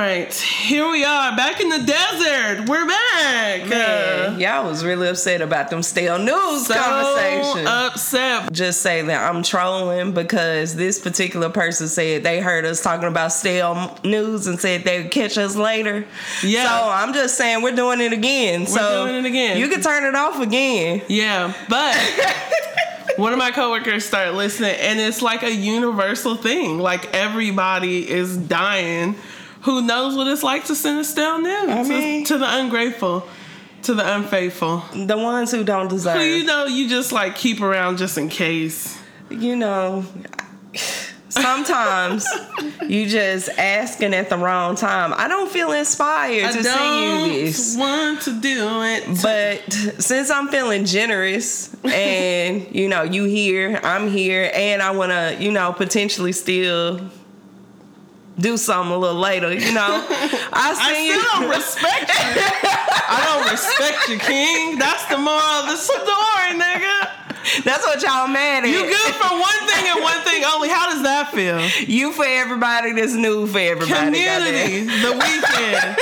right, here we are back in the desert. We're back. Man, Uh, y'all was really upset about them stale news so conversation. upset. Just say that I'm trolling because this particular person said they heard us talking about stale news and said they'd catch us later. Yeah. So I'm just saying we're doing it again. We're so doing it again. You can turn it off again. Yeah, but one of my coworkers started listening, and it's like a universal thing. Like everybody is dying. Who knows what it's like to send a stale news I to- mean- to, the ungrateful, to the unfaithful. The ones who don't deserve. Who you know you just like keep around just in case. you know, sometimes you just asking at the wrong time. I don't feel inspired I to send you this. want to do it. But since I'm feeling generous and you know, you here, I'm here, and I wanna, you know, potentially still do something a little later, you know. I I send still don't respect you. I don't respect you, King. That's the moral of the story, nigga. That's what y'all mad at. You good for one thing and one thing only. How does that feel? You for everybody that's new for everybody. Community, the weekend.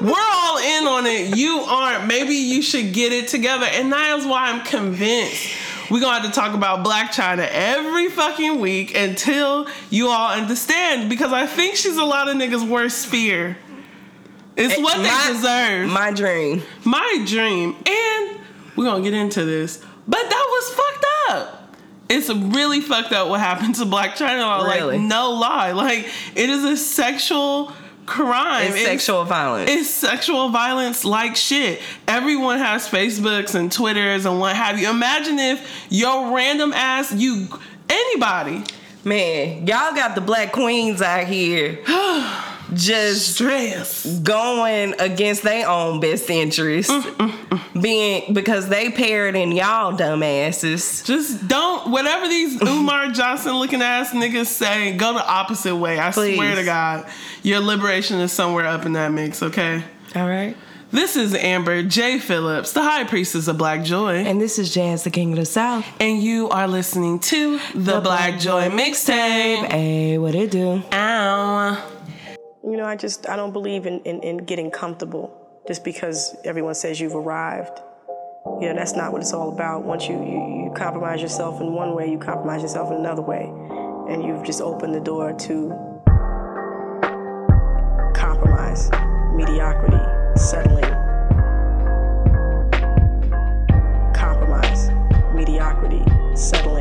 We're all in on it. You aren't. Maybe you should get it together. And that is why I'm convinced we're gonna have to talk about Blac Chyna every fucking week until you all understand. Because I think she's a lot of niggas' worst fear. It's what My- they deserve. My dream. my dream, and we're gonna get into this, but that was fucked up. It's really fucked up what happened to Blac Chyna. Really? Like, no lie. Like, it is a sexual crime. Sexual violence. It's sexual violence like shit. Everyone has Facebooks and Twitters and what have you. Imagine if your random ass, you, anybody, Man, y'all got the black queens out here just stress. going against their own best interest. Mm, Being because they paired in y'all dumbasses. Just don't, whatever these Umar Johnson looking ass niggas say, go the opposite way. I Please. swear to God, your liberation is somewhere up in that mix, okay? All right. This is Amber J. Phillips, the high priestess of Black Joy, And this is Jazz, the King of the South. and you are listening to the, Black Joy Mixtape. Hey, what it do? Ow. You know, I just I don't believe in, in, in getting comfortable just because everyone says you've arrived. You know, that's not what it's all about. Once you, you, you compromise yourself in one way, you compromise yourself in another way. And you've just opened the door to compromise, mediocrity, settling. Compromise, mediocrity, settling.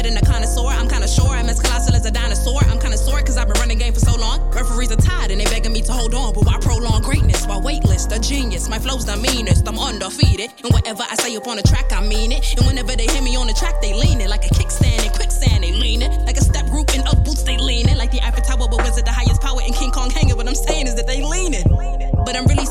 Sneakerhead and a connoisseur. I'm kinda sure I'm as colossal as a dinosaur. I'm kinda sore cause I've been running game for so long. Referees are tired and they begging me to hold on. But why prolong greatness? Why waitlist? A genius. My flow's the meanest. I'm undefeated. And whatever I say up on the track, I mean it. And whenever they hear me on the track, they lean it. Like a kickstand and quicksand, they lean it. Like a step group in up boots, they lean it. Like the Eiffel Tower, but was it the highest power in King Kong hanging? What I'm saying is that they lean it. But I'm really.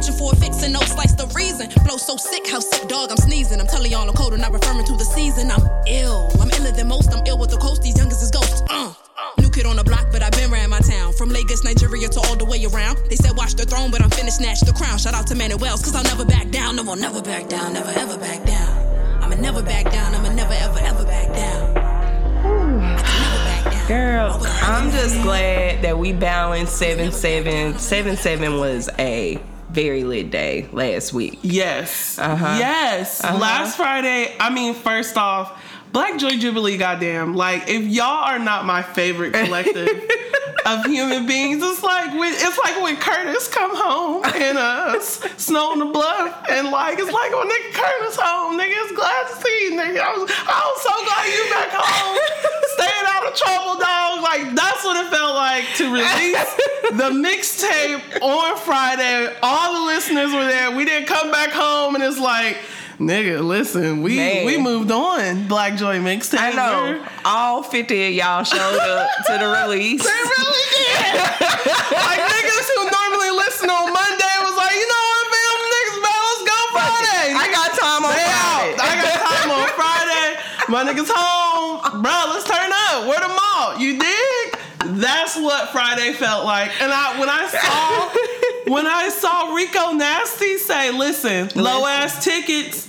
Itching for a fix and no slice the reason. Flow so sick, how sick dog I'm sneezing. I'm telling y'all I'm cold and not referring to the season. I'm ill. I'm iller than most. I'm ill with the coast. These youngest is ghosts. Uh. New kid on the block, but I've been ran my town. From Lagos, Nigeria to all the way around. They said watch the throne, but I'm finna snatch the crown. Shout out to Manny Wells, cause I'll never back down. No, I'll never back down. Never ever back down. I'ma never back down. I'ma never ever ever back down. I can never back down. Girl, I'm just glad that we balanced 7 7. 7 7 was a very lit day last week. Yes. Uh-huh. Yes. Last Friday, I mean, first off, Black Joy Jubilee, goddamn. Like, if y'all are not my favorite collective of human beings, it's like when it's like when Curtis come home and uh Snow on the Bluff, and like it's like when nigga Curtis home, nigga. It's glad to see you, nigga. I was I was so glad you back home, staying out of trouble, dog. Like that's what it felt like to release the mixtape on Friday. All the listeners were there. We didn't come back home, and it's like. Nigga, listen, we Man. we moved on. Black Joy mixtape. I know all 50 of y'all showed up to the release. They really did. like niggas who normally listen on Monday was like, you know what, man, niggas, man, let's go Friday. I got time on Friday. out. I got time on Friday. My niggas home, bro. Let's turn up. Where the mall? You dig? That's what Friday felt like. And I when I saw when I saw Rico Nasty say, "Listen, low ass tickets."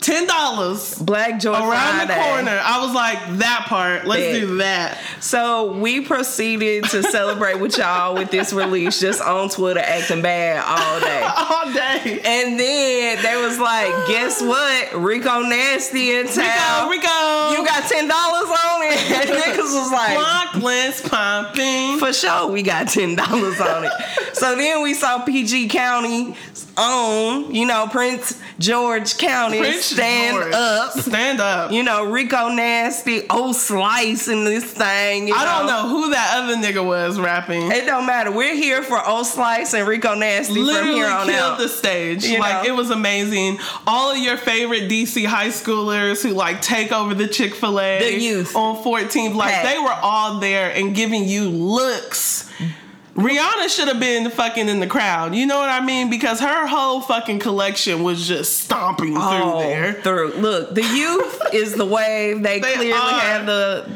Ten dollars Black Joy around the corner. I was like, that part. Let's Bet. do that. So we proceeded to celebrate with y'all with this release, just on Twitter acting bad all day. All day. And then they was like, guess what? Rico Nasty in town. Rico, Rico. You got ten dollars on it. And niggas was like, Blocklands pumping. for sure we got ten dollars on it. so then we saw PG County own, you know, Prince George County Prince stand George. up. Stand up. You know, Rico Nasty, old slice in this thing. I don't know who that other nigga was rapping. It don't matter. We're here for old slice and Rico Nasty from Literally here on killed out. the stage. You like know? it was amazing. All of your favorite DC high schoolers who like take over the Chick Fil A, The youth. on 14th, like they were all there and giving you looks. Rihanna should have been fucking in the crowd. You know what I mean? Because her whole fucking collection was just stomping through Oh, there. through. Look, the youth is the wave. They, They clearly are. have the.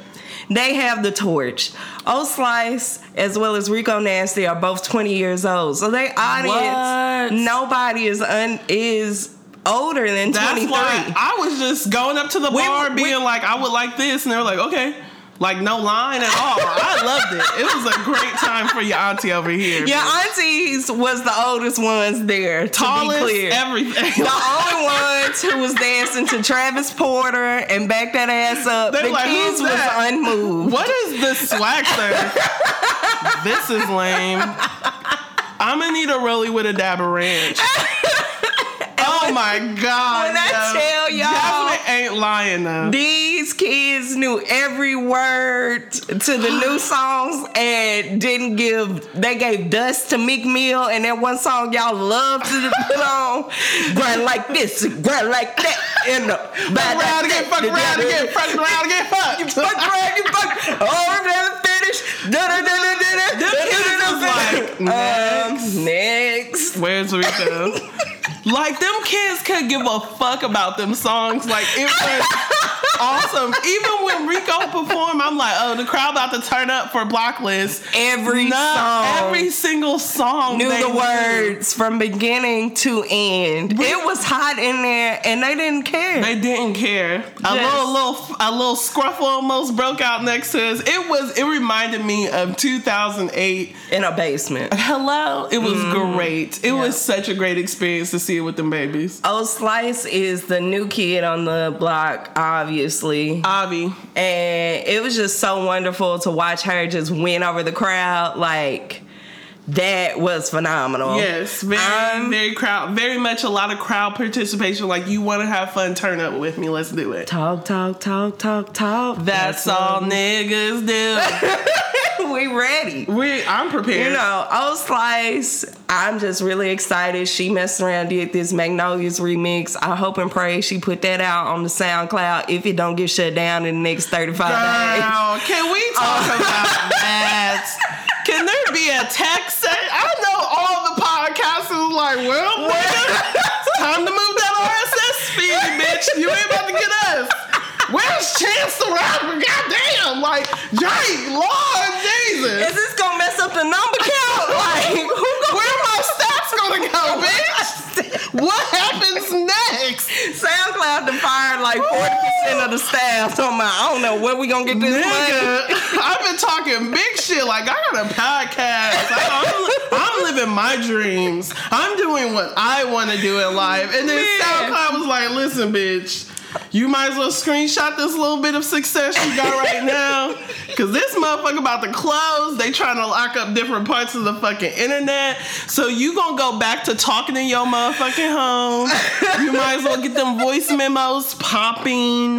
They have the torch. Old Slice as well as Rico Nasty are both 20 years old. So they audience, What? nobody is un, is older than That's 23. why I was just going up to the We- bar we- being like, I would like this. And they were like, okay. Like no line at all. I loved it. It was a great time for your auntie over here. Your aunties was the oldest ones there. To tallest, be clear. everything. the only ones who was dancing to Travis Porter and back that ass up. They the like, kids was unmoved. what is this swag this is lame. I'm gonna need a rollie with a dab of ranch. Oh my god! When I tell y'all- ain't lying though. These kids knew every word to the new songs and didn't give. They gave dust to Meek Mill and that one song y'all love to put on. Grind like this, grind like that. In the Fuck around again, fuck around again, fuck around again, fuck. You fuck around, you fuck. Oh, never finish. Da da da da da kids was like, next. Um, next. Where's Rico? like them kids could give a fuck about them songs. Like it was awesome. Even when Rico performed, I'm like, oh, the crowd about to turn up for Blocklist. Every Not song. every single song knew the knew. words from beginning to end. It was hot in there, and they didn't care. They didn't care. A Yes. little, little, a little scruffle almost broke out next to us. It was. It reminded me of 2008. in a basement. Hello. It was great. It Mm. Yeah. was such a great experience to see it with them babies. Old Slice is the new kid on the block, obviously. Avi. And it was just so wonderful to watch her just win over the crowd. Like, that was phenomenal. Yes, very, Um, very crowd, very much a lot of crowd participation. Like you want to have fun, turn up with me. Let's do it. Talk, talk, talk, talk, talk. That's all niggas do. we ready. we, I'm prepared. You know, Old Slice, I'm just really excited. She messed around, did this Magnolias remix. I hope and pray she put that out on the SoundCloud if it don't get shut down in the next 35 days. Can we talk Oh. about that? Can there be a text? Say, I know all the podcasters like, well, nigga, it's time to move that RSS feed, bitch. You ain't about to get us. Where's Chance the Rapper? Goddamn, like, Jay, Lord Jesus. Is this gonna mess up the number count? Like, who gonna Where my go, bitch? What happens next? SoundCloud done fired like 40% of the staff. Talking about, I don't know where we gonna get this money. Nigga, I've been talking big shit. Like I got a podcast. I, am I'm living my dreams. I'm doing what I want to do in life. And then Man. SoundCloud was like, "Listen, bitch." You might as well screenshot this little bit of success you got right now. Cause this motherfucker about to close. They trying to lock up different parts of the fucking internet. So you gonna go back to talking in your motherfucking home. You might as well get them voice memos popping.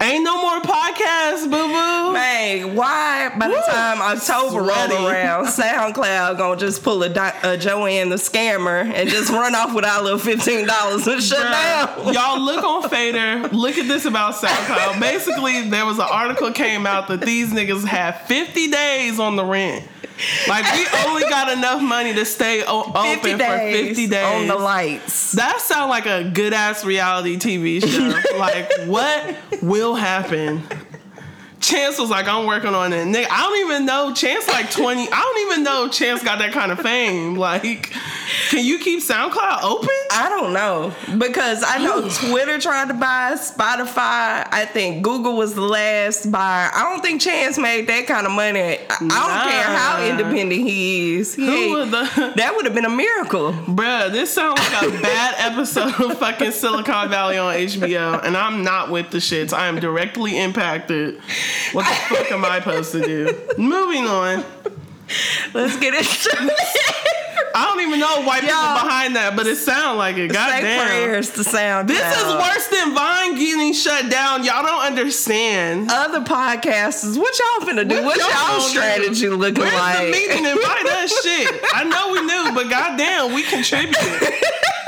Ain't no more podcasts, boo boo. Man, why by the Woo. time October Sweaty. roll around, SoundCloud gonna just pull a, Di- a Joanne the scammer and just run off with our little fifteen dollars and shut down? Y'all look on Fader. Look at this about SoundCloud. Basically, there was an article came out that these niggas have 50 days on the rent. Like we only got enough money to stay o- open for 50 days. on the lights. That sounds like a good ass reality TV show. like what will happen? Chance was like, I'm working on it. Nigga, I don't even know Chance like 20. I don't even know Chance got that kind of fame. Like Can you keep SoundCloud open? I don't know because I know Twitter tried to buy Spotify. I think Google was the last buyer. I don't think Chance made that kind of money. I, I don't care how independent he is. He Who the- that would have been a miracle. Bruh, this sounds like a bad episode of fucking Silicon Valley on HBO, and I'm not with the shits. I am directly impacted. What the fuck am I supposed to do? Moving on. Let's get into it. I don't even know white people Y'all. behind that, but it sounds like it. Say Goddamn. prayers to sound. This is worse than Vine getting shut down. Y'all don't understand. Other podcasters, what y'all finna do? What What's y'all y'all strategy do? looking Where's like? the meeting? Invite us. Shit. I know we knew, but goddamn, we contributed.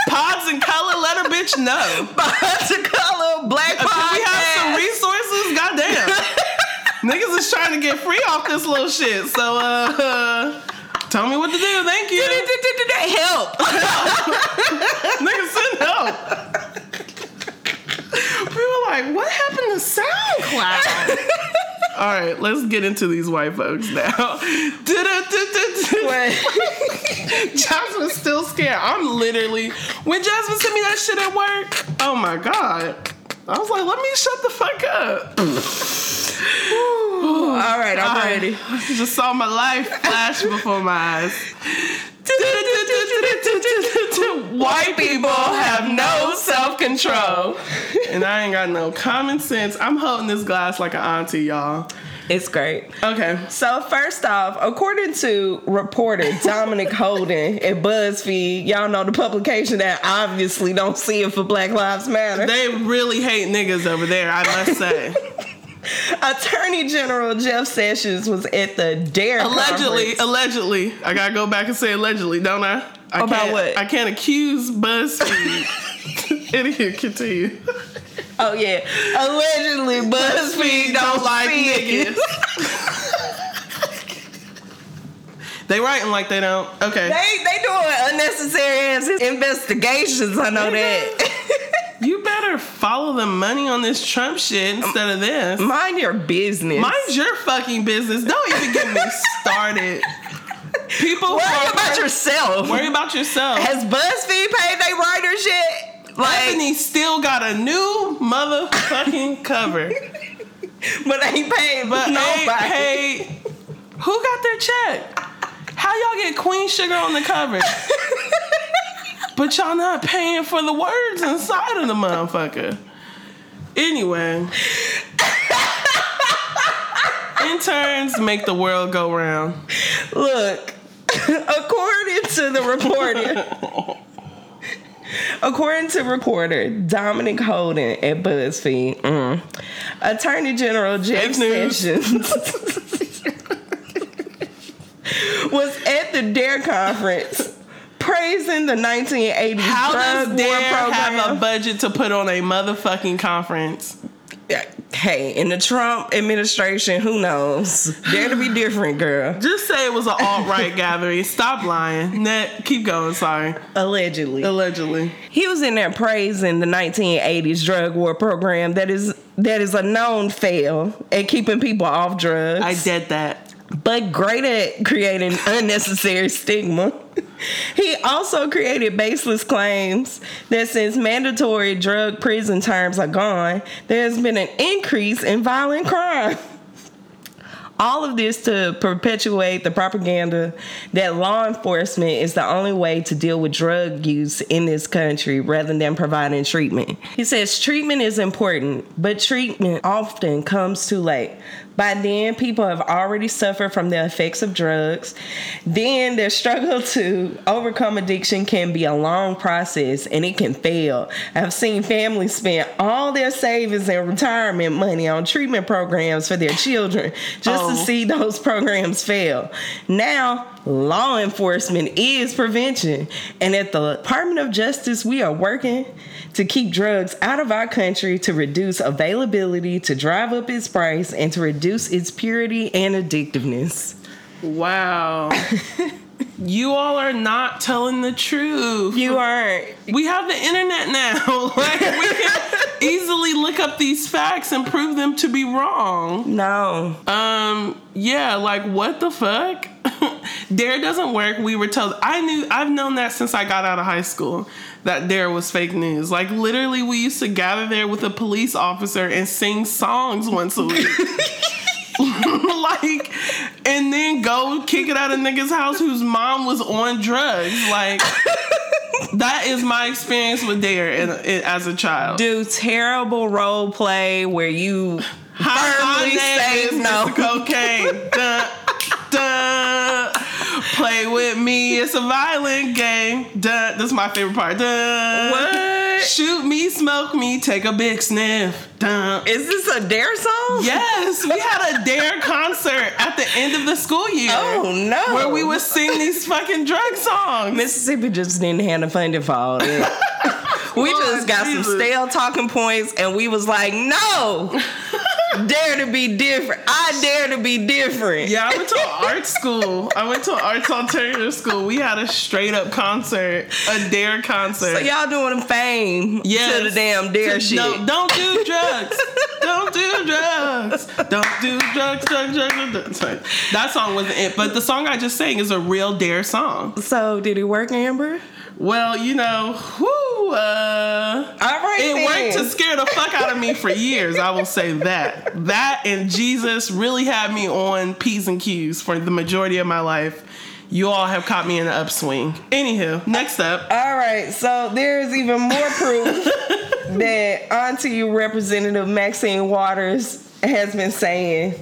Pods in Color, let a bitch know. to color black Can we have some podcast. resources? Goddamn. Niggas is trying to get free off this little shit. So, uh, tell me what to do. Thank you. Help! Niggas send help. We were like, what happened to SoundCloud? All right, let's get into these white folks now. Jasmine's still scared. I'm literally when Jasmine sent me that shit at work. Oh my god. I was like, let me shut the fuck up. All right, I'm I ready. just saw my life flash before my eyes. White people have no self control. And I ain't got no common sense. I'm holding this glass like an auntie, y'all. It's great. Okay. So first off, according to reporter Dominic Holden at BuzzFeed, y'all know the publication that obviously don't see it for Black Lives Matter. They really hate niggas over there, I must say. Attorney General Jeff Sessions was at the Dare allegedly, conference. allegedly. I gotta go back and say allegedly, don't I? I About can't, what? I can't accuse BuzzFeed. Anywho, continue. Oh yeah, allegedly BuzzFeed don't like niggas. They writing like they don't. Okay. They they doing unnecessary ass investigations. I know that. You better follow the money on this Trump shit instead of this. Mind your business. Mind your fucking business. Don't even get me started. People Worry about yourself. worry about yourself. Has BuzzFeed paid their writers yet? Like, Bethany still got a new motherfucking cover, but ain't paid but nobody. ain't paid. Who got their check? How y'all get Queen Sugar on the cover? but y'all not paying for the words inside of the motherfucker. Anyway. Interns make the world go round. Look, according to the reporter, according to reporter Dominic Holden at BuzzFeed, mm, Attorney General Jeff Sessions was at the Dare conference praising the 1980s How drug does war Dare program. have a budget to put on a motherfucking conference? hey, in the Trump administration, who knows? Dare to be different, girl. Just say it was an alt right gathering. Stop lying. Net, keep going. Sorry. Allegedly. Allegedly. He was in there praising the 1980s drug war program that is that is a known fail at keeping people off drugs, I did that. But great at creating unnecessary stigma. He also created baseless claims that since mandatory drug prison terms are gone, there has been an increase in violent crime. All of this to perpetuate the propaganda that law enforcement is the only way to deal with drug use in this country rather than providing treatment. He says treatment is important, but treatment often comes too late. By then, people have already suffered from the effects of drugs. Then, their struggle to overcome addiction can be a long process and it can fail. I've seen families spend all their savings and retirement money on treatment programs for their children just to Oh. see those programs fail. Now, law enforcement is prevention. And at the Department of Justice, we are working to keep drugs out of our country to reduce availability, to drive up its price, and to reduce its purity and addictiveness. Wow. you all are not telling the truth. You aren't. we have the internet now. like we can easily look up these facts and prove them to be wrong. No. Um, yeah, like what the fuck? Dare doesn't work. We were told. I knew. I've known that since I got out of high school. That there was fake news. Like literally, we used to gather there with a police officer and sing songs once a week. like, and then go kick it out of niggas' house whose mom was on drugs. Like, that is my experience with Dare in, in, as a child. Do terrible role play where you Hi, firmly say no. Cocaine. Dun. Play with me. It's a violent game. This is my favorite part. Dun. What? Shoot me, smoke me, take a big sniff. Dun. Is this a Dare song? Yes, we had a Dare concert at the end of the school year. Oh no. Where we would sing these fucking drug songs. Mississippi just didn't have the funding for all that. we Lord just got Jesus. some stale talking points and we was like, no. dare to be different. I dare to be different. Yeah, I went to an art school. I went to an arts alternative school. We had a straight up concert, a dare concert. So y'all doing fame Yes. to the damn dare To- shit. No, don't do drugs. don't do drugs. Don't do drugs, drugs, drugs, drugs. Sorry. That song wasn't it, but the song I just sang is a real dare song. So did it work, Amber? Well, you know, whoo, uh, All right. it then. worked to scare the fuck out of me for years. I will say that. That and Jesus really had me on P's and Q's for the majority of my life. You all have caught me in the upswing. Anywho, next up. All right, so there's even more proof that Auntie Representative Maxine Waters has been saying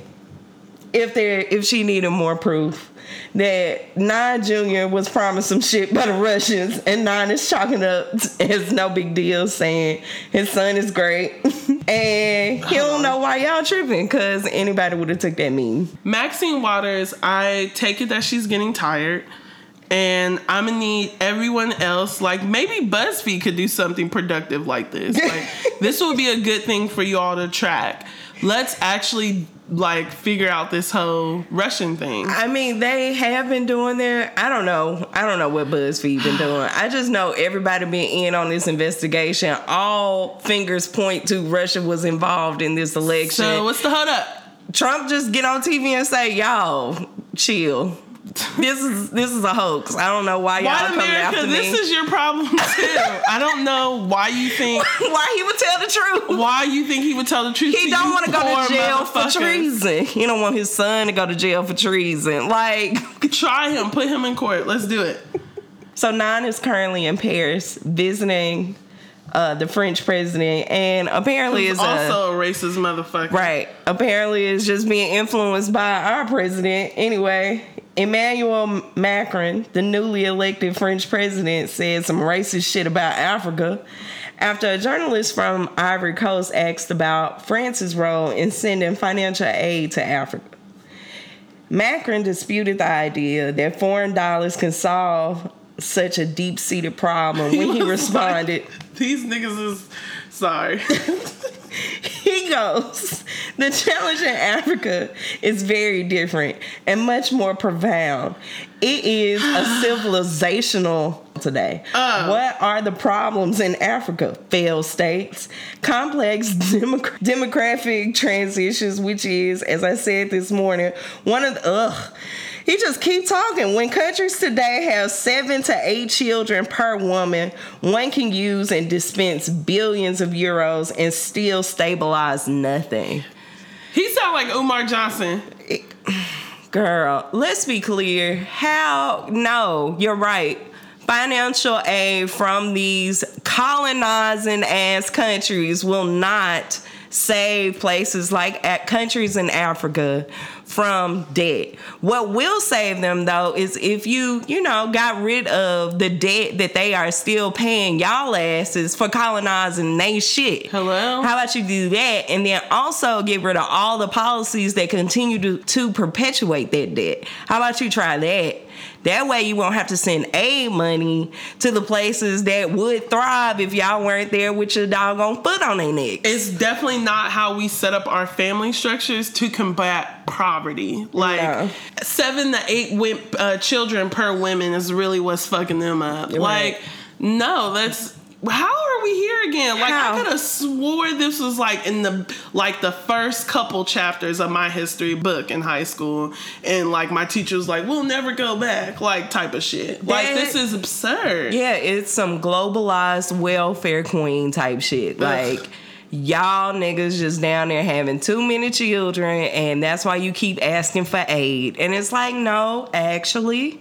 if there if she needed more proof that Nine Jr. was promised some shit by the Russians and Nine is chalking up as no big deal, saying his son is great. and he don't know why y'all tripping because anybody would have took that meme. Maxine Waters, I take it that she's getting tired. And I'm gonna need everyone else, like maybe BuzzFeed could do something productive like this. Like this would be a good thing for you all to track. Let's actually like figure out this whole Russian thing. I mean, they have been doing their. I don't know. I don't know what BuzzFeed been doing. I just know everybody been in on this investigation. All fingers point to Russia was involved in this election. So what's the hold up? Trump just get on TV and say, "Y'all, chill. This is this is a hoax. I don't know why y'all coming America, after this me. This is your problem too. I don't know why you think why he would tell the truth." why you think he would tell the truth. He don't want to go to jail for treason. He don't want his son to go to jail for treason. Like, Try him, put him in court. Let's do it. So Nine is currently in Paris visiting uh, the French president, and apparently is a, also a racist motherfucker. right. Apparently is just being influenced by our president. Anyway, Emmanuel Macron, the newly elected French president, said some racist shit about Africa. After a journalist from Ivory Coast asked about France's role in sending financial aid to Africa. Macron disputed the idea that foreign dollars can solve such a deep seated problem when he was responded. like, These niggas is sorry. he goes, The challenge in Africa is very different and much more profound. It is a civilizational today. Oh. what are the problems in Africa? Failed states, complex democ- demographic transitions, which is, as I said this morning, one of the, ugh. He just keep talking. When countries today have seven to eight children per woman, one can use and dispense billions of euros and still stabilize nothing. He sound like Umar Johnson. Girl, let's be clear. How? No, you're right. Financial aid from these colonizing ass countries will not save places like at countries in Africa from debt. What will save them though is if you, you know, got rid of the debt that they are still paying y'all asses for colonizing they shit. Hello? How about you do that and then also get rid of all the policies that continue to, to perpetuate that debt? How about you try that? That way you won't have to send aid money to the places that would thrive if y'all weren't there with your doggone foot on their neck. It's definitely not how we set up our family structures to combat poverty. Like No. seven to eight wim- uh, children per women is really what's fucking them up. You're like, right. no, that's how are we here again? Like How? I could have swore this was like in the like the first couple chapters of my history book in high school, and like my teacher was like, "We'll never go back," like type of shit. Like That- this is absurd. Yeah, it's some globalized welfare queen type shit. Like y'all niggas just down there having too many children and that's why you keep asking for aid. And it's like, no, actually,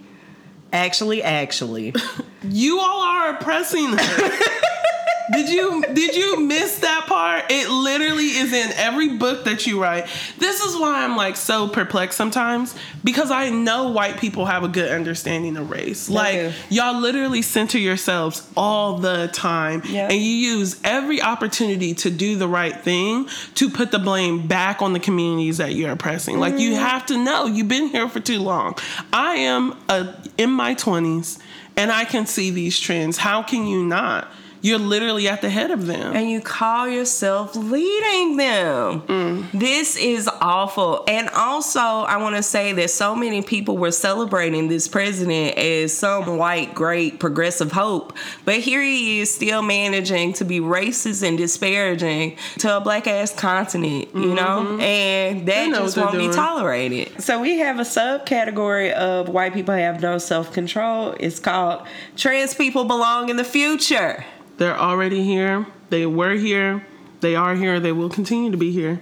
actually, actually. You all are oppressing her. did you did you miss that part? It literally is in every book that you write. This is why I'm like so perplexed sometimes because I know white people have a good understanding of race. Like y'all literally center yourselves all the time Yeah. and you use every opportunity to do the right thing to put the blame back on the communities that you're oppressing. Like you mm-hmm. have to know you've been here for too long. I am a, in my 20s and I can see these trends. How can you not? You're literally at the head of them. and you call yourself leading them. Mm. This is awful. And also, I want to say that so many people were celebrating this president as some white, great, progressive hope. But here he is still managing to be racist and disparaging to a black ass continent, you mm-hmm. know? And that know just won't they're be tolerated. So we have a subcategory of white people have no self control. It's called trans people belong in the future. They're already here. They were here. They are here. They will continue to be here.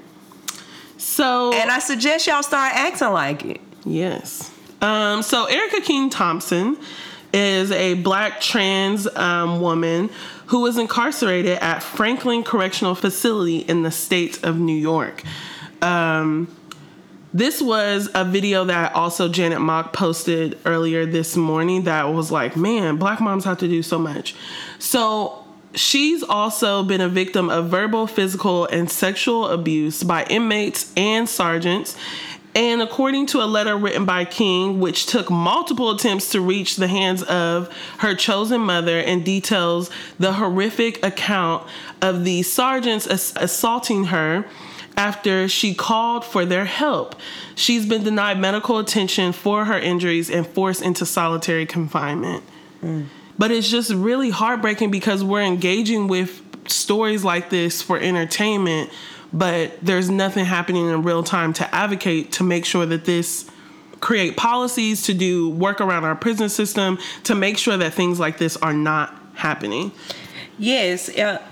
So And I suggest y'all start acting like it. Yes. Um, so Eyricka King Thompson is a black trans um, woman who was incarcerated at Franklin Correctional Facility in the state of New York. Um, this was a video that also Janet Mock posted earlier this morning that was like, man, black moms have to do so much. So she's also been a victim of verbal, physical, and sexual abuse by inmates and sergeants. And according to a letter written by King, which took multiple attempts to reach the hands of her chosen mother and details the horrific account of the sergeants ass- assaulting her after she called for their help. She's been denied medical attention for her injuries and forced into solitary confinement. Mm. But it's just really heartbreaking because we're engaging with stories like this for entertainment, but there's nothing happening in real time to advocate to make sure that this create policies to do work around our prison system to make sure that things like this are not happening. Yes. Uh,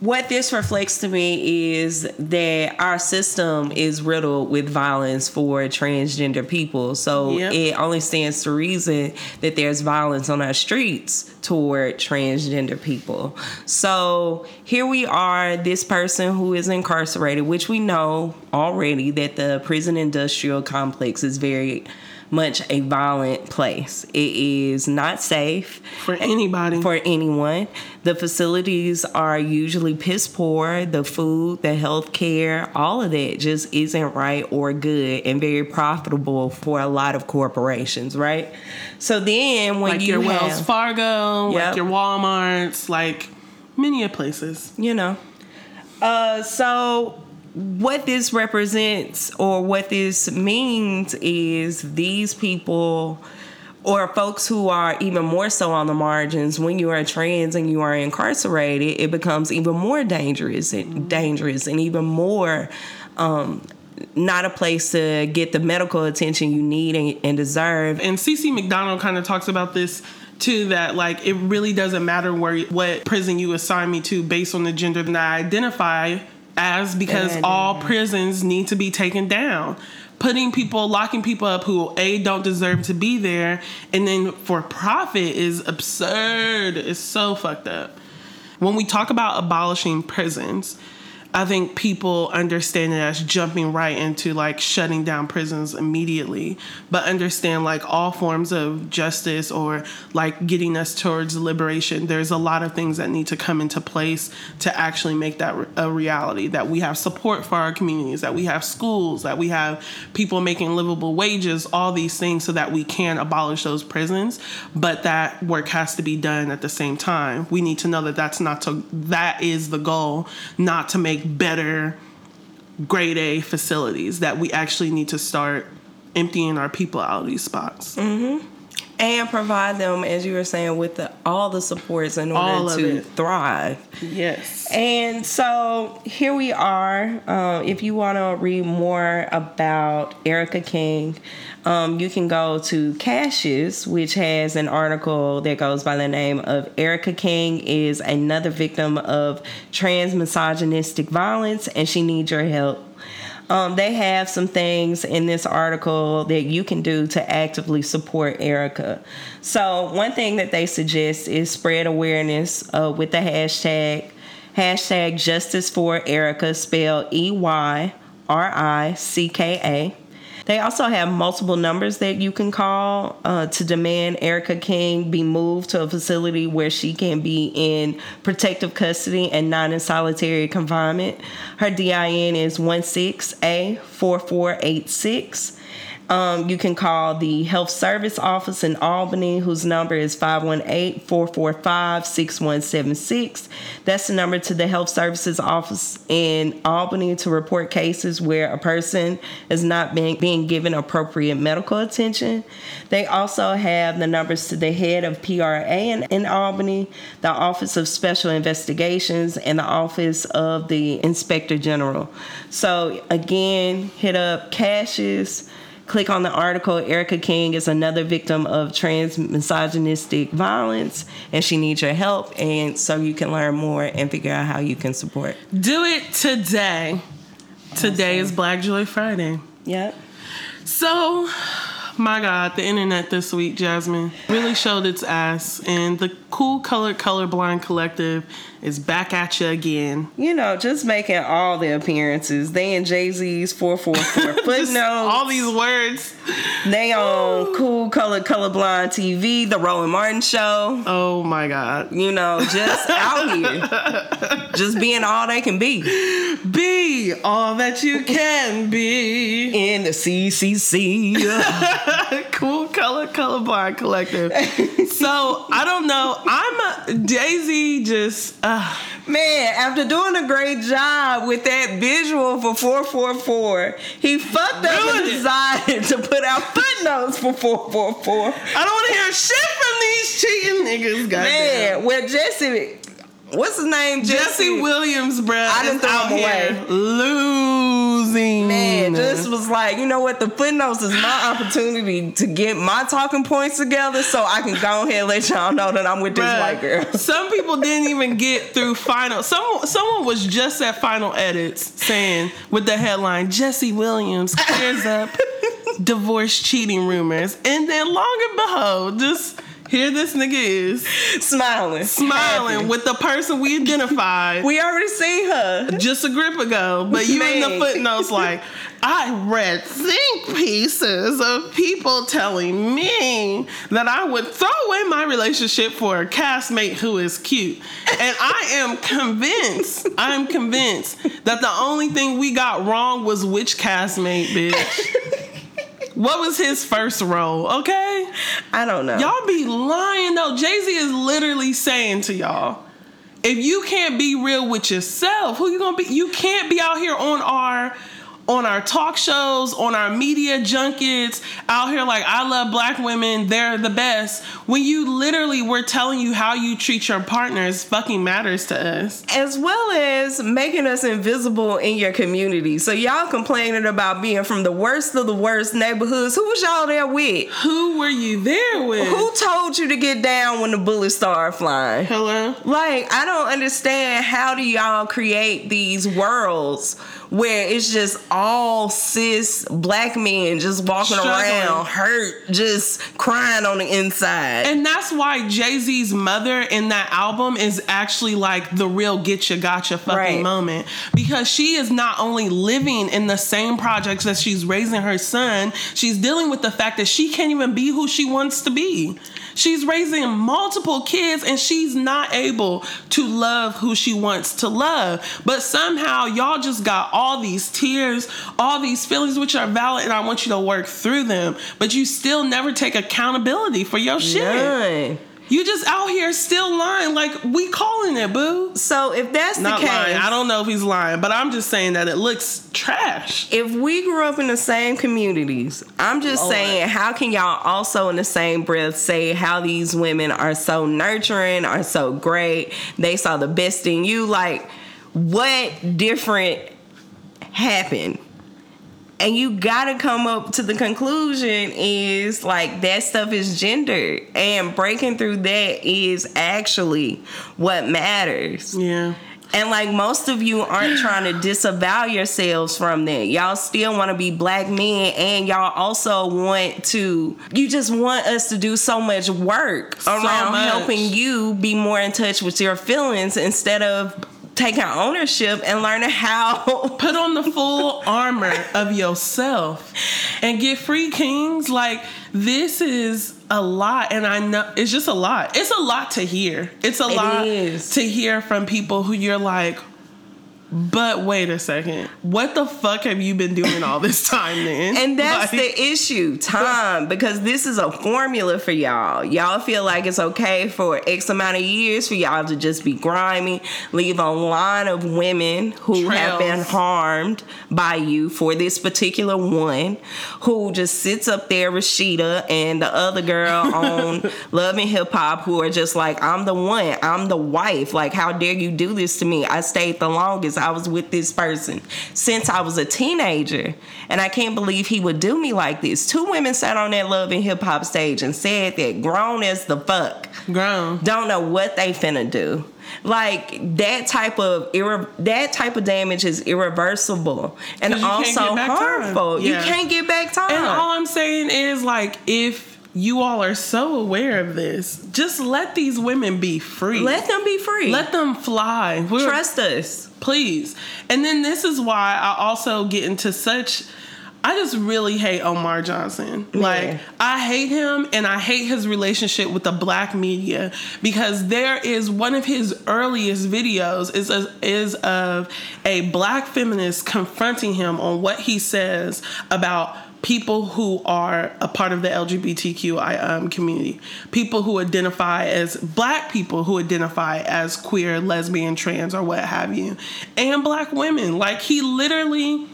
what this reflects to me is that our system is riddled with violence for transgender people. So Yep. it only stands to reason that there's violence on our streets toward transgender people. So here we are, this person who is incarcerated, which we know already that the prison industrial complex is very much a violent place. It is not safe For anybody. for anyone. The facilities are usually piss poor. The food, the health care, all of that just isn't right or good and very profitable for a lot of corporations, right? So then when like you your have, Wells Fargo, Yep. like your Walmarts, like many a places. you know. Uh, so what this represents or what this means is these people or folks who are even more so on the margins when you are trans and you are incarcerated it becomes even more dangerous and dangerous and even more um, not a place to get the medical attention you need and, and deserve. And CeCe McDonald kind of talks about this too that like it really doesn't matter where what prison you assign me to based on the gender that I identify as because And all prisons need to be taken down. Putting people, locking people up who A don't deserve to be there, and then for profit is absurd. It's so fucked up. When we talk about abolishing prisons, I think people understand it as jumping right into like shutting down prisons immediately, but understand like all forms of justice or like getting us towards liberation. There's a lot of things that need to come into place to actually make that a reality. That we have support for our communities, that we have schools, that we have people making livable wages, all these things so that we can abolish those prisons. But that work has to be done at the same time. We need to know that that's not to, that is the goal, not to make better grade A facilities, that we actually need to start emptying our people out of these spots. Mm-hmm. And provide them, as you were saying, with the, all the supports in order to it. thrive. Yes. And so here we are. Uh, if you want to read more about Eyricka King, um, you can go to Cassius, which has an article that goes by the name of Eyricka King is another victim of trans misogynistic violence and she needs your help. Um, they have some things in this article that you can do to actively support Eyricka. So, one thing that they suggest is spread awareness uh, with the hashtag hashtag Justice for Eyricka, spelled E Y R I C K A. They also have multiple numbers that you can call uh, to demand Eyricka King be moved to a facility where she can be in protective custody and not in solitary confinement. Her DIN is 16A4486. Um, you can call the Health Service Office in Albany, whose number is 518 445 6176. That's the number to the Health Services Office in Albany to report cases where a person is not being, being given appropriate medical attention. They also have the numbers to the head of PRA in, in Albany, the Office of Special Investigations, and the Office of the Inspector General. So, again, hit up Cassius click on the article eyricka king is another victim of trans misogynistic violence and she needs your help and so you can learn more and figure out how you can support Do it today. Today is Black Joy Friday. yep So, my God, the internet this week, Jasmine, really showed its ass, and the cool colored colorblind collective is back at you again. you know just making all the appearances they and jay-z's 444 Just footnotes all these words. they on cool color colorblind tv the roland martin show Oh my God. you know just out here just being all they can be Be all that you can be. in the ccc cool color colorblind collective. so I don't know. I'm a Daisy. Just uh, Man, after doing a great job with that visual for 444, he fucked up and decided to put out footnotes for 444. I don't want to hear shit from these cheating niggas. Goddamn. Man, well, Jesse, what's his name? Jesse Williams, bruh, I threw out him here losing. Man, just was like, you know what? The footnotes is my opportunity to get my talking points together so I can go ahead and let y'all know that I'm with this Bruh, white girl. Some people didn't even get through final. Someone, someone was just at final edits saying with the headline Jesse Williams clears up divorce cheating rumors, and then long and behold, just here this nigga is Smiling. smiling Happy. with the person we identified We already seen her. just a grip ago, but you in the footnotes like. I read think pieces of people telling me that I would throw away my relationship for a castmate who is cute. And I am convinced, I'm convinced that the only thing we got wrong was which castmate, bitch. What was his first role, okay? I don't know. Y'all be lying though. Jay Z is literally saying to y'all, if you can't be real with yourself, who you gonna be? You can't be out here on our on our talk shows, on our media junkets, out here like I love black women, they're the best. When you literally were telling you how you treat your partners fucking matters to us. as well as making us invisible in your community. So y'all complaining about being from the worst of the worst neighborhoods. Who was y'all there with? Who were you there with? Who told you to get down when the bullets started flying? Hello? Like, I don't understand how do y'all create these worlds where it's just all cis black men just walking Struggling. around hurt, just crying on the inside. And that's why Jay Z's mother in that album is actually like the real get you gotcha fucking Right. moment because she is not only living in the same projects that she's raising her son, she's dealing with the fact that she can't even be who she wants to be. She's raising multiple kids and she's not able to love who she wants to love. But somehow y'all just got all these tears, all these feelings which are valid and I want you to work through them, but you still never take accountability for your shit. None. You just out here still lying, like we calling it, boo. So if that's Not the case, lying. I don't know if he's lying, but I'm just saying that it looks trash. if we grew up in the same communities, I'm just Lord. saying, how can y'all also in the same breath say how these women are so nurturing, are so great, they saw the best in you? Like, what different happened? And you gotta come up to the conclusion is like that stuff is gendered, and breaking through that is actually what matters. Yeah. And like most of you aren't trying to disavow yourselves from that. Y'all still want to be black men and y'all also want to you just want us to do so much work around much. helping you be more in touch with your feelings instead of taking ownership and learning how Put on the full armor of yourself and get free, kings. Like, this is a lot. And I know it's just a lot. It's a lot to hear. It's a It lot is. to hear from people who you're like, but wait a second. What the fuck have you been doing all this time then? And that's Like, the issue, time, because this is a formula for y'all. Y'all feel like it's okay for X amount of years for y'all to just be grimy, leave a line of women who have been harmed by you for this particular one, who just sits up there, Rashida, and the other girl on Love and Hip Hop, who are just like, I'm the one, I'm the wife. Like, how dare you do this to me? I stayed the longest. I was with this person since I was a teenager. And I can't believe he would do me like this. Two women sat on that Love and Hip Hop stage and said that grown as the fuck grown. don't know what they finna do. Like that type of irre- that type of damage is irreversible and also get back time. harmful. You can't get back time. And all I'm saying is like if you all are so aware of this, just let these women be free. Let them be free. Let them fly. We're, trust us. please. And then this is why I also get into such I just really hate Omar Johnson. Like I hate him and I hate his relationship with the black media because there is one of his earliest videos is a, is of a black feminist confronting him on what he says about people who are a part of the LGBTQI um, community, people who identify as black people who identify as queer, lesbian, trans, or what have you, and black women. Like he literally,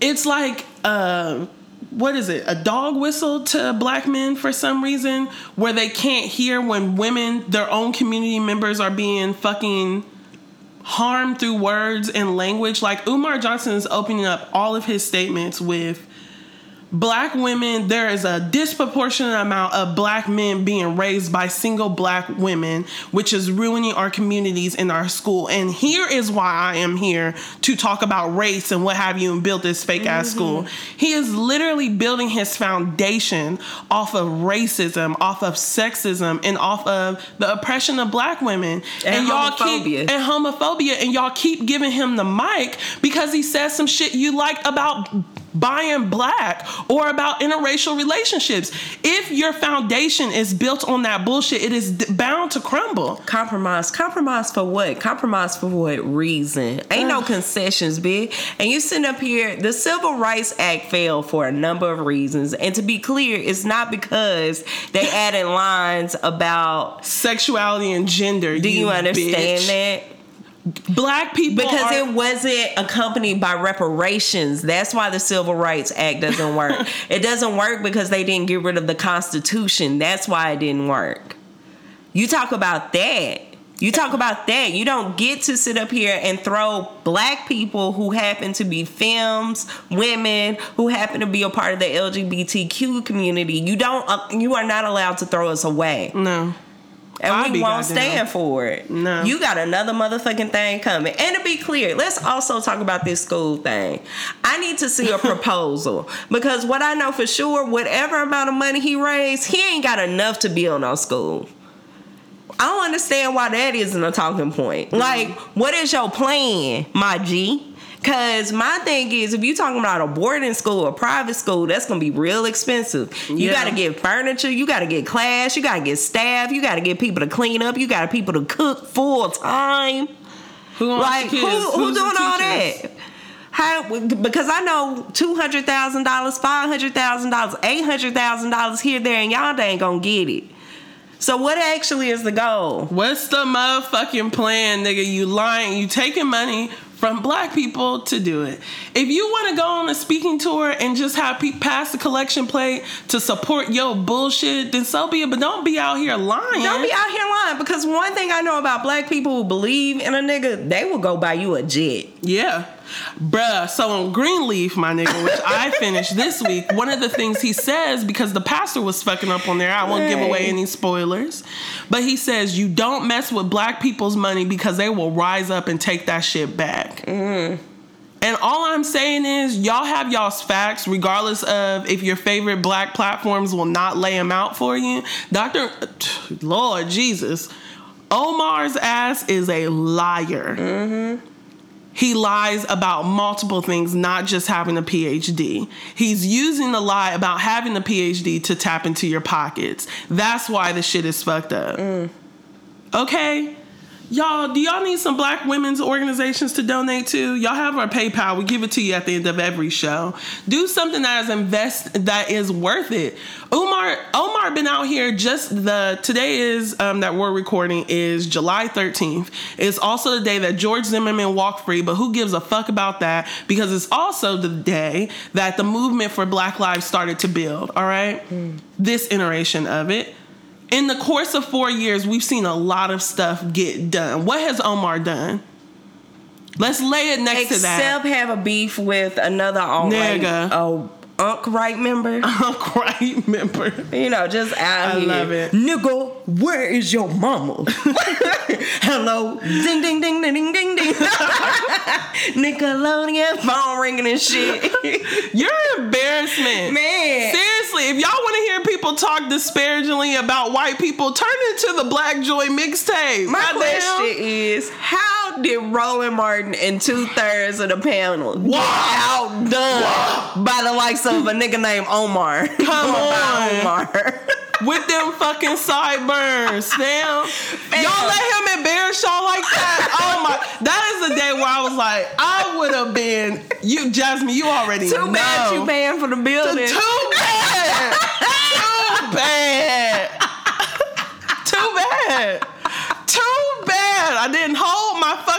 it's like uh, what is it? A dog whistle to black men for some reason, where they can't hear when women, their own community members, are being fucking harmed through words and language. Like Umar Johnson is opening up all of his statements with black women there is a disproportionate amount of black men being raised by single black women which is ruining our communities and our school. And here is why i am here to talk about race and what have you and build this fake ass mm-hmm. school. He is literally building his foundation off of racism off of sexism and off of the oppression of black women. And y'all homophobia. keep and homophobia and y'all keep giving him the mic because he says some shit you like about buying black or about interracial relationships. If your foundation is built on that bullshit, it is d- bound to crumble. Compromise. Compromise for what? Compromise for what reason? Ain't no concessions, big. And you sitting up here, the Civil Rights Act failed for a number of reasons. And to be clear, it's not because they added lines about Sexuality and gender. do you, understand bitch. that? Black people Because are- it wasn't accompanied by reparations. That's why the Civil Rights Act doesn't work. it doesn't work because they didn't get rid of the Constitution. That's why it didn't work. You talk about that. You talk about that. You don't get to sit up here and throw black people who happen to be femmes, women who happen to be a part of the LGBTQ community. You don't. Uh, you are not allowed to throw us away. no. And I'll we won't stand for it. No. You got another motherfucking thing coming. And to be clear, let's also talk about this school thing. I need to see a proposal because what I know for sure, whatever amount of money he raised, he ain't got enough to build no school. I don't understand why that isn't a talking point. Like, what is your plan, my G? Cause my thing is, if you talking about a boarding school or private school, that's gonna be real expensive. You Yeah. gotta get furniture, you gotta get class, you gotta get staff, you gotta get people to clean up, you gotta people to cook full time. Who Like who who Who's doing all that? How because I know two hundred thousand dollars, five hundred thousand dollars, eight hundred thousand dollars here, there, and y'all ain't gonna get it. So what actually is the goal? What's the motherfucking plan, nigga? You lying. You taking money from black people to do it. If you want to go on a speaking tour and just have people pass the collection plate to support your bullshit, then so be it. But don't be out here lying. Don't be out here lying because one thing I know about black people who believe in a nigga, they will go buy you a jet. Yeah. Bruh, so on Greenleaf, my nigga, which I finished this week, one of the things he says, because the pastor was fucking up on there, I won't give away any spoilers, but he says, you don't mess with black people's money because they will rise up and take that shit back. Mm. And all I'm saying is, y'all have y'all's facts, regardless of if your favorite black platforms will not lay them out for you. Dr. Lord Jesus, Omar's ass is a liar. Mm-hmm. He lies about multiple things, not just having a PhD. He's using the lie about having a PhD to tap into your pockets. That's why the shit is fucked up. Mm. Okay? Y'all, do y'all need some black women's organizations to donate to? Y'all have our PayPal. We give it to you at the end of every show. Do something that is invest that is worth it. Omar Omar been out here just the today is um, that we're recording is July 13th. It's also the day that George Zimmerman walked free, but who gives a fuck about that? Because it's also the day that the movement for Black Lives started to build. All right, this iteration of it in the course of four years, we've seen a lot of stuff get done. What has Omar done? Let's lay it next to that. Except have a beef with another right, Nigga. oh, Unk right member. right, remember? You know, just out I here. love it. Nigga, where is your mama? Hello. Ding ding ding ding ding ding ding. Nickelodeon phone ringing and shit. You're an embarrassment. Man. Seriously, if y'all want to hear people talk disparagingly about white people, turn into the Black Joy mixtape. My Goddamn. question is, how did Roland Martin and two thirds of the panel get outdone by the likes of a nigga named Omar? Come on. Omar. with them fucking sideburns, fam. Y'all let him embarrass y'all like that. Oh my, that is the day where I was like, I would have been you, Jasmine. You already Too know. bad you banned for the building. Too bad. Too bad. Too bad.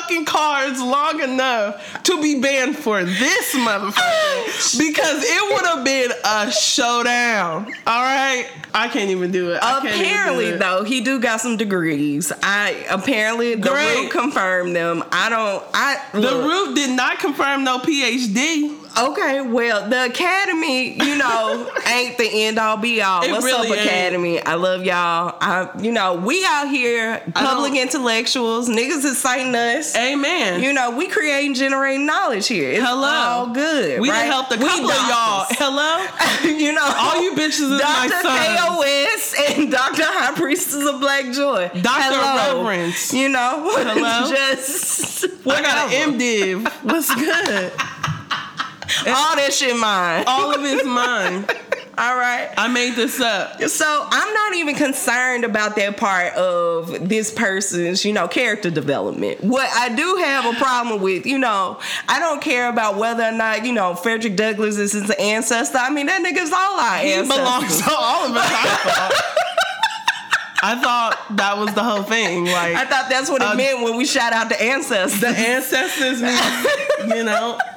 Fucking cards long enough to be banned for this motherfucker because it would have been a showdown. All right, I can't even do it. I do Apparently, it. though, he do got some degrees. I apparently the Great. root confirmed them. I don't. I the look, root did not confirm no PhD. Okay, well, the academy, you know, ain't the end all be all. It What's really up, ain't. academy? I love y'all. I, you know, we out here, public intellectuals. Niggas is citing us. Amen. You know, we creating, generating knowledge here. It's Hello. all good. we right? helped a We of y'all. Hello. you know, All you bitches is my Dr. sons. KOS and Dr. High Priestess of Black Joy. Dr. Hello. Reverence. You know, Hello. just I got an MDiv. What's good? All that shit mine. All of it's mine. All right. I made this up. So I'm not even concerned about that part of this person's, you know, character development. What I do have a problem with, you know, I don't care about whether or not, you know, Frederick Douglass is his ancestor. I mean, that nigga's all our He ancestors. belongs to all of us. I thought. I thought that was the whole thing. Like I thought that's what it Uh, meant when we shout out the ancestors. the ancestors, mean, you know,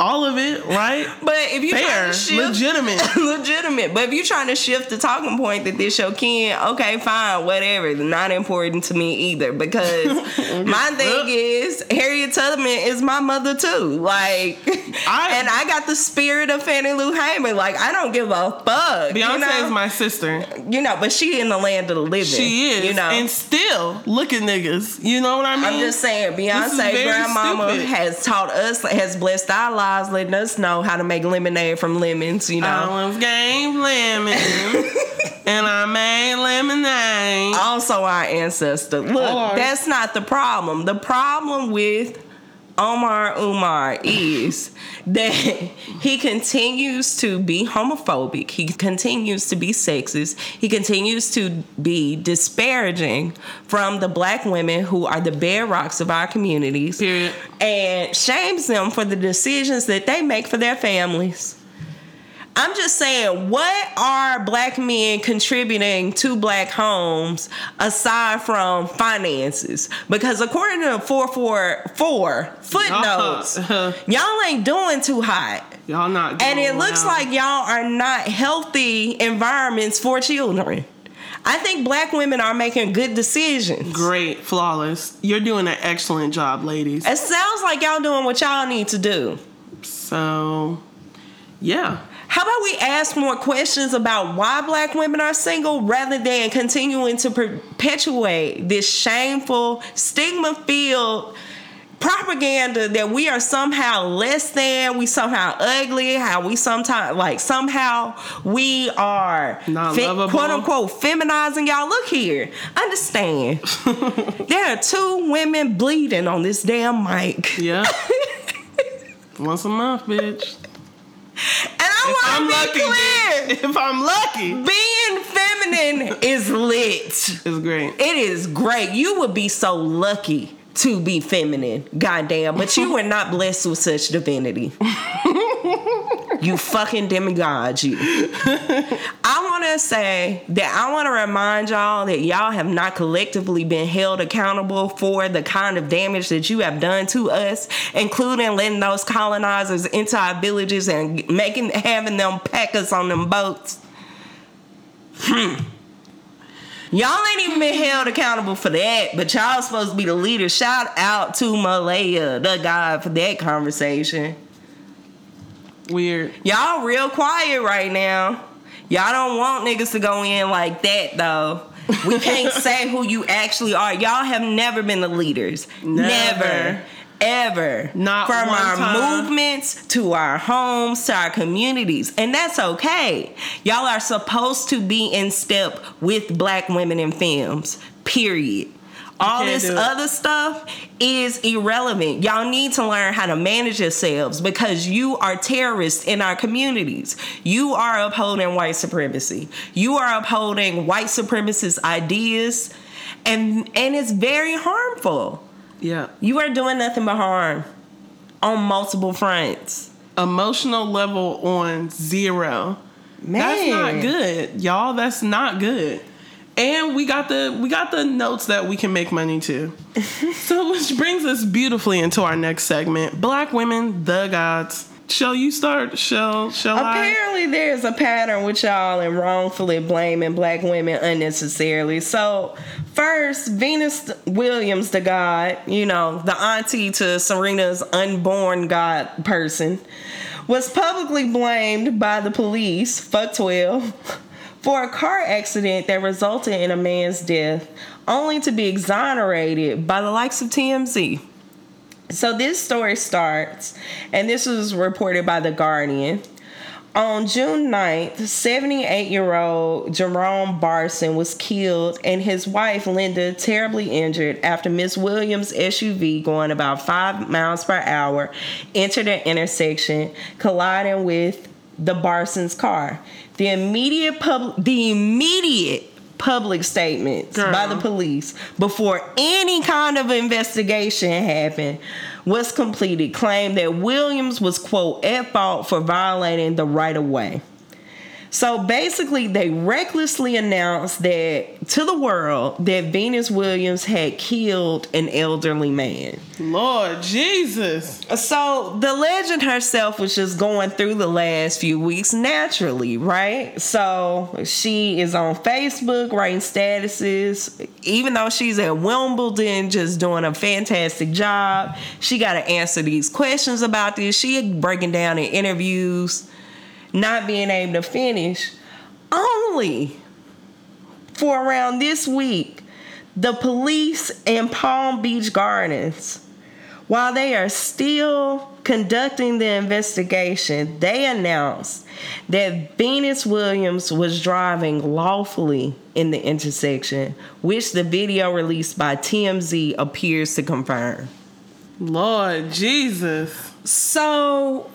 all of it, right? but if you Fair, to shift, legitimate. legitimate. But if you're trying to shift the talking point that this show can, okay, fine, whatever. Not important to me either. Because my thing is Harriet Tubman is my mother too. Like I- and I got the spirit of Fannie Lou Hamer. Like I don't give a fuck. Beyonce you know? is my sister. you know, but she in the land of the living. She is, You know. and still look at niggas. You know what I mean? I'm just saying, Beyonce grandmama stupid. has taught us, has blessed our lives, letting us know how to make lemonade from lemons. You know, I was game lemon, and I made lemonade. also our ancestor. Look, that's not the problem. The problem with Omar Umar is that he continues to be homophobic. He continues to be sexist. He continues to be disparaging from the black women who are the bedrocks of our communities. Period. And shames them for the decisions that they make for their families. I'm just saying, what are black men contributing to black homes aside from finances? Because according to 444 footnotes, Uh-huh. y'all ain't doing too hot. Y'all not. And it looks well. like y'all are not healthy environments for children. I think black women are making good decisions. great, flawless. You're doing an excellent job, ladies. It sounds like y'all doing what y'all need to do. So, yeah. How about we ask more questions about why black women are single rather than continuing to perpetuate this shameful, stigma filled propaganda that we are somehow less than, we somehow ugly, how we sometimes like somehow we are Not lovable. quote unquote feminizing y'all. Look here, understand. there are two women bleeding on this damn mic. Yeah. Once a month, bitch. And I want to lucky, be clear. If I'm lucky, Being feminine is lit. it's great. It is great. You would be so lucky to be feminine. Goddamn. But you were not blessed with such divinity. you fucking demigod, you. I want to say that I want to remind y'all that y'all have not collectively been held accountable for the kind of damage that you have done to us, including letting those colonizers into our villages and making having them pack us on them boats. Hmm. Y'all ain't even been held accountable for that, but y'all supposed to be the leader. Shout out to Malaya, the guy, for that conversation. Weird. Y'all real quiet right now. Y'all don't want niggas to go in like that though. We can't say who you actually are. Y'all have never been the leaders. Never. Never. Ever. Not From our time. movements to our homes to our communities. And that's okay. Y'all are supposed to be in step with black women in films. Period. All this other stuff is irrelevant. Y'all need to learn how to manage yourselves because you are terrorists in our communities. You are upholding white supremacy. You are upholding white supremacist ideas and and it's very harmful. Yeah. You are doing nothing but harm on multiple fronts. Emotional level on zero. That's not good, y'all. That's not good. And we got the we got the notes that we can make money too. so which brings us beautifully into our next segment. Black women, the gods. Shall you start? Shall shall I? Apparently, there's a pattern with y'all in wrongfully blaming black women unnecessarily. So, first, Venus Williams, the god, you know, the auntie to Serena's unborn god person, was publicly blamed by the police, fuck 12, for a car accident that resulted in a man's death, only to be exonerated by the likes of TMZ. So this story starts, and this was reported by The Guardian. On June 9th, 78 year old Jerome Barson was killed and his wife Linda terribly injured after Miss Williams' SUV going about 5 miles per hour entered an intersection, colliding with the Barson's car. The immediate pub- the immediate public statements Girl. by the police before any kind of investigation happened was completed claimed that Williams was quote at fault for violating the right of way. So basically they recklessly announced that to the world that Venus Williams had killed an elderly man. Lord Jesus. So the legend herself was just going through the last few weeks naturally, right? So she is on Facebook writing statuses. Even though she's at Wimbledon just doing a fantastic job, she got to answer these questions about this. She breaking down in interviews, not being able to finish. Only for around this week, the police in Palm Beach Gardens while they are still conducting the investigation, they announced that Venus Williams was driving lawfully in the intersection, which the video released by TMZ appears to confirm. Lord Jesus. So,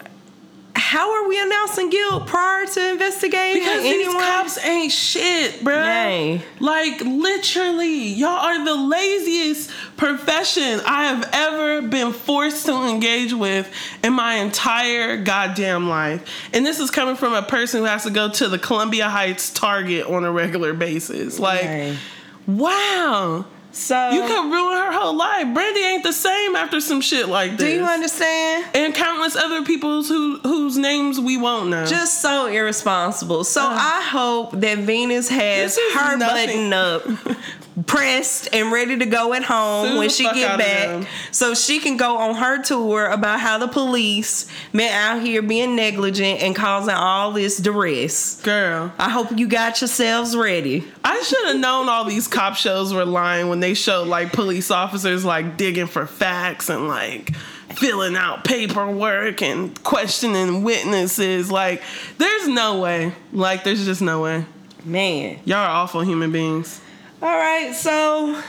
how are we announcing guilt prior to investigating Because these anyone? cops ain't shit, bro. Like literally, y'all are the laziest profession I have ever been forced to engage with in my entire goddamn life. And this is coming from a person who has to go to the Columbia Heights Target on a regular basis. Like, wow. So You could ruin her whole life. Brandy ain't the same after some shit like this. do you understand? And countless other people who, whose names we won't know. Just so irresponsible. So uh. I hope that Venus has her nothing. button up, pressed and ready to go at home Sue when she get out of them. back, so she can go on her tour about how the police been out here being negligent and causing all this duress. Girl. I hope you got yourselves ready. I should have known all these cop shows were lying when they showed like police officers like digging for facts and like filling out paperwork and questioning witnesses. Like, there's no way. Like, there's just no way. Man. Y'all are awful human beings. All right, so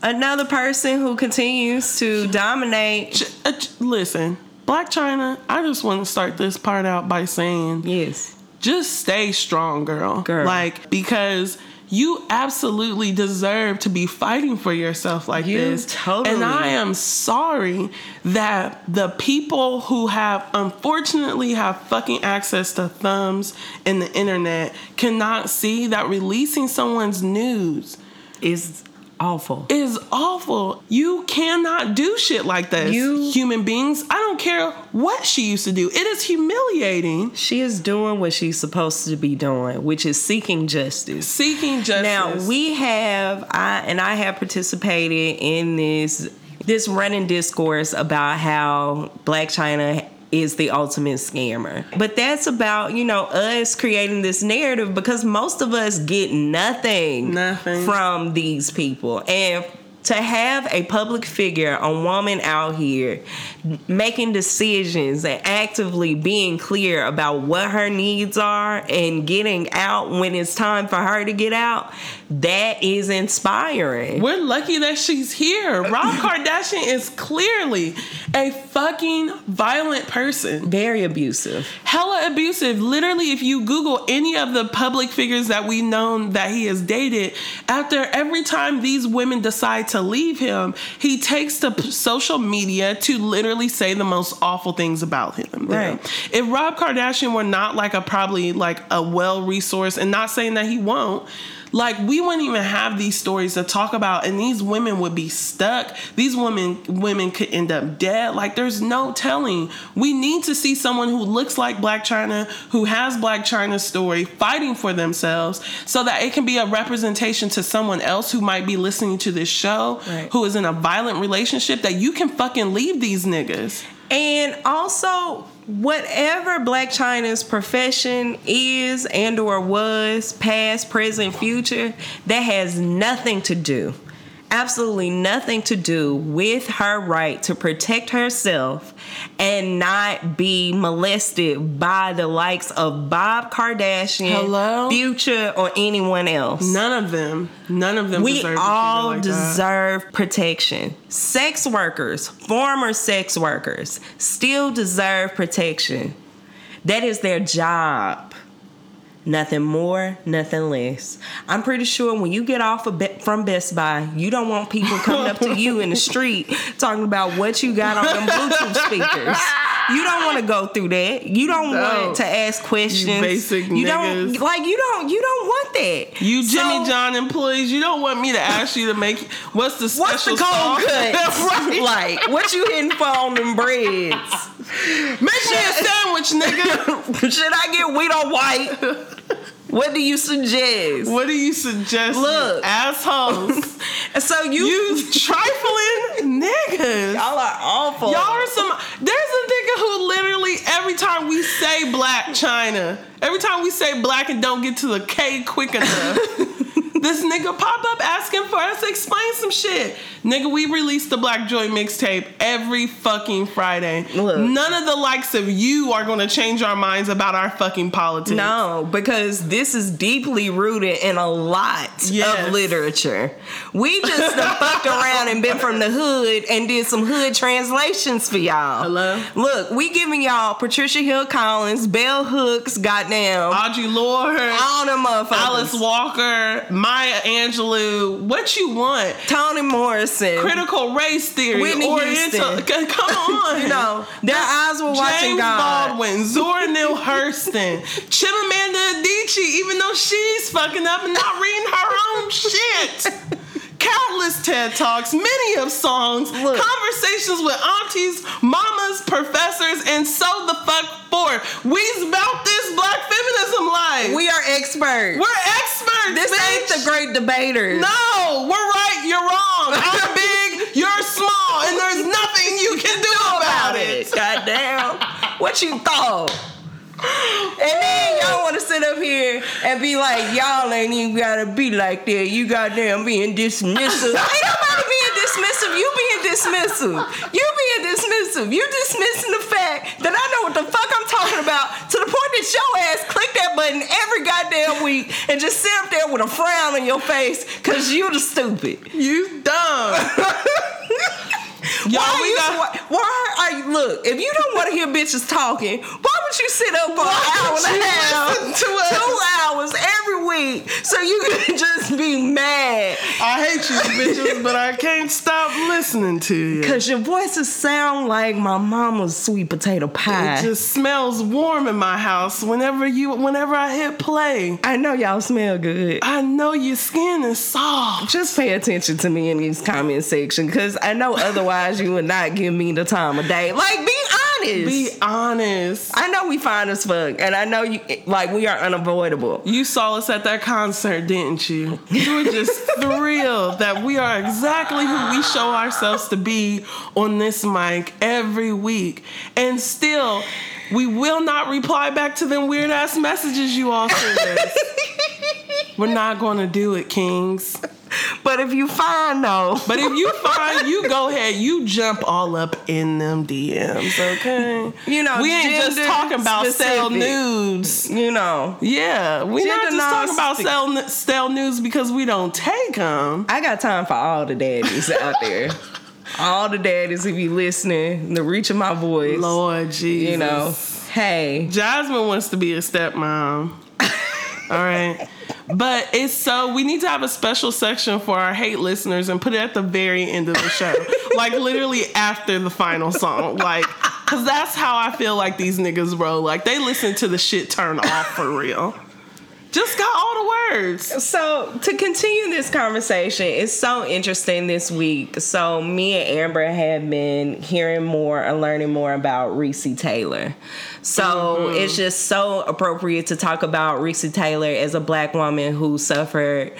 another person who continues to dominate. Ch- uh, ch- listen, Blac Chyna, I just want to start this part out by saying Yes. just stay strong, girl. Girl. Like, because you absolutely deserve to be fighting for yourself like You this. totally- And I am sorry that the people who have unfortunately have fucking access to thumbs in the internet cannot see that releasing someone's news Is awful. is awful. You cannot do shit like this. You- human beings. I don't care what she used to do. It is humiliating. She is doing what she's supposed to be doing, which is seeking justice. Seeking justice. Now we have I and I have participated in this this running discourse about how Blac Chyna is the ultimate scammer. But that's about, you know, us creating this narrative because most of us get nothing, Nothing. from these people. And to have a public figure, a woman out here making decisions and actively being clear about what her needs are and getting out when it's time for her to get out, that is inspiring. We're lucky that she's here. Rob Kardashian is clearly a fucking violent person. Very abusive. Hella abusive. Literally, if you Google any of the public figures that we known that he has dated, after every time these women decide to leave him, he takes to social media to literally say the most awful things about him. Right. If Rob Kardashian were not like a probably like a well resourced, and not saying that he won't, like we wouldn't even have these stories to talk about, and these women would be stuck. These women women could end up dead. Like there's no telling. We need to see someone who looks like Blac Chyna, who has Blac Chyna's story, fighting for themselves, so that it can be a representation to someone else who might be listening to this show, Right. who is in a violent relationship, that you can fucking leave these niggas. And also, whatever Blac Chyna's profession is and or was, past, present, future, that has nothing to do, absolutely nothing to do with her right to protect herself and not be molested by the likes of Bob Kardashian, Hello? Future, or anyone else. None of them. None of them. We deserve all like that. deserve protection. Sex workers, former sex workers, still deserve protection. That is their job. Nothing more, nothing less. I'm pretty sure when you get off of Be- from Best Buy, you don't want people coming up to you in the street talking about what you got on them Bluetooth speakers. You don't want to go through that. You don't No. want to ask questions. basic you don't like. You don't. You don't want that. You Jimmy So- John employees, you don't want me to ask you to make what's the special What's the cold cuts? right. Like, what you hitting for on them breads? Make me a sandwich, nigga. Should I get wheat or white? What do you suggest? what do you suggest? Look. assholes. So you, you trifling niggas. y'all are awful. Y'all are some. There's a nigga who literally every time we say Blac Chyna, every time we say black and don't get to the K quick enough, this nigga pop up asking for us to explain some shit. Nigga, we release the Black Joy mixtape every fucking Friday. Look. None of the likes of you are gonna change our minds about our fucking politics. No, because this is deeply rooted in a lot Yes. of literature. We just fucked around and been from the hood and did some hood translations for y'all. Hello? Look, we giving y'all Patricia Hill Collins, Bell Hooks, goddamn, Audre Lorde, all them motherfuckers. Alice Walker, Maya Angelou, what you want? Toni Morrison. Critical race theory, Whitney Oriental. Houston. Come on, You know, their eyes were watching James God. Baldwin, Zora Neale Hurston, Chimamanda Adichie, even though she's fucking up and not reading her own shit. Countless TED Talks, many of songs, Look. conversations with aunties, mamas, professors, and so the fuck forth. We's about this black feminism life. We are experts. We're experts. this ain't the great debaters. No, we're right, you're wrong. I'm big, you're small, and there's nothing you can do about it. Goddamn. What you thought? And then y'all want to sit up here and be like, y'all ain't even gotta be like that. You goddamn being dismissive. ain't nobody being dismissive. You being dismissive. You being dismissive. You dismissing the fact that I know what the fuck I'm talking about to the point that your ass click that button every goddamn week and just sit up there with a frown on your face because you the stupid. You dumb. Y'all, why, we you, got- why, why are you look? If you don't want to hear bitches talking, why would you sit up for an hour and a half, two hours every week, so you can just be mad I hate you bitches, but I can't stop listening to you. because your voices sound like my mama's sweet potato pie. It just smells warm in my house whenever you whenever I hit play. I know y'all smell good. I know your skin is soft. Just pay attention to me in these comment section because I know otherwise you would not give me the time of day. Like, be honest. Be honest. I know we fine as fuck, and I know you like we are unavoidable. You saw us at that concert, didn't you? You were just thrilled that we are exactly who we show ourselves to be on this mic every week. And still, we will not reply back to them weird ass messages you all send us. We're not gonna do it, Kings. But if you find though, But if you find you go ahead, you jump all up in them DMs, okay? You know, we ain't just talking about sell nudes. you know, Yeah, we not Gender just talking about sell sell news because we don't take them. I got time for all the daddies out there. All the daddies, if you listening, the reach of my voice. Lord Jesus, You know, hey, Jasmine wants to be a stepmom. All right. But it's so we need to have a special section for our hate listeners and put it at the very end of the show. like literally after the final song. Like cause that's how I feel like these niggas roll. Like they listen to the shit turn off for real. Just got all the words. So to continue this conversation, it's so interesting this week. So me and Amber have been hearing more and learning more about Recy Taylor. So mm-hmm. it's just so appropriate to talk about Recy Taylor as a black woman who suffered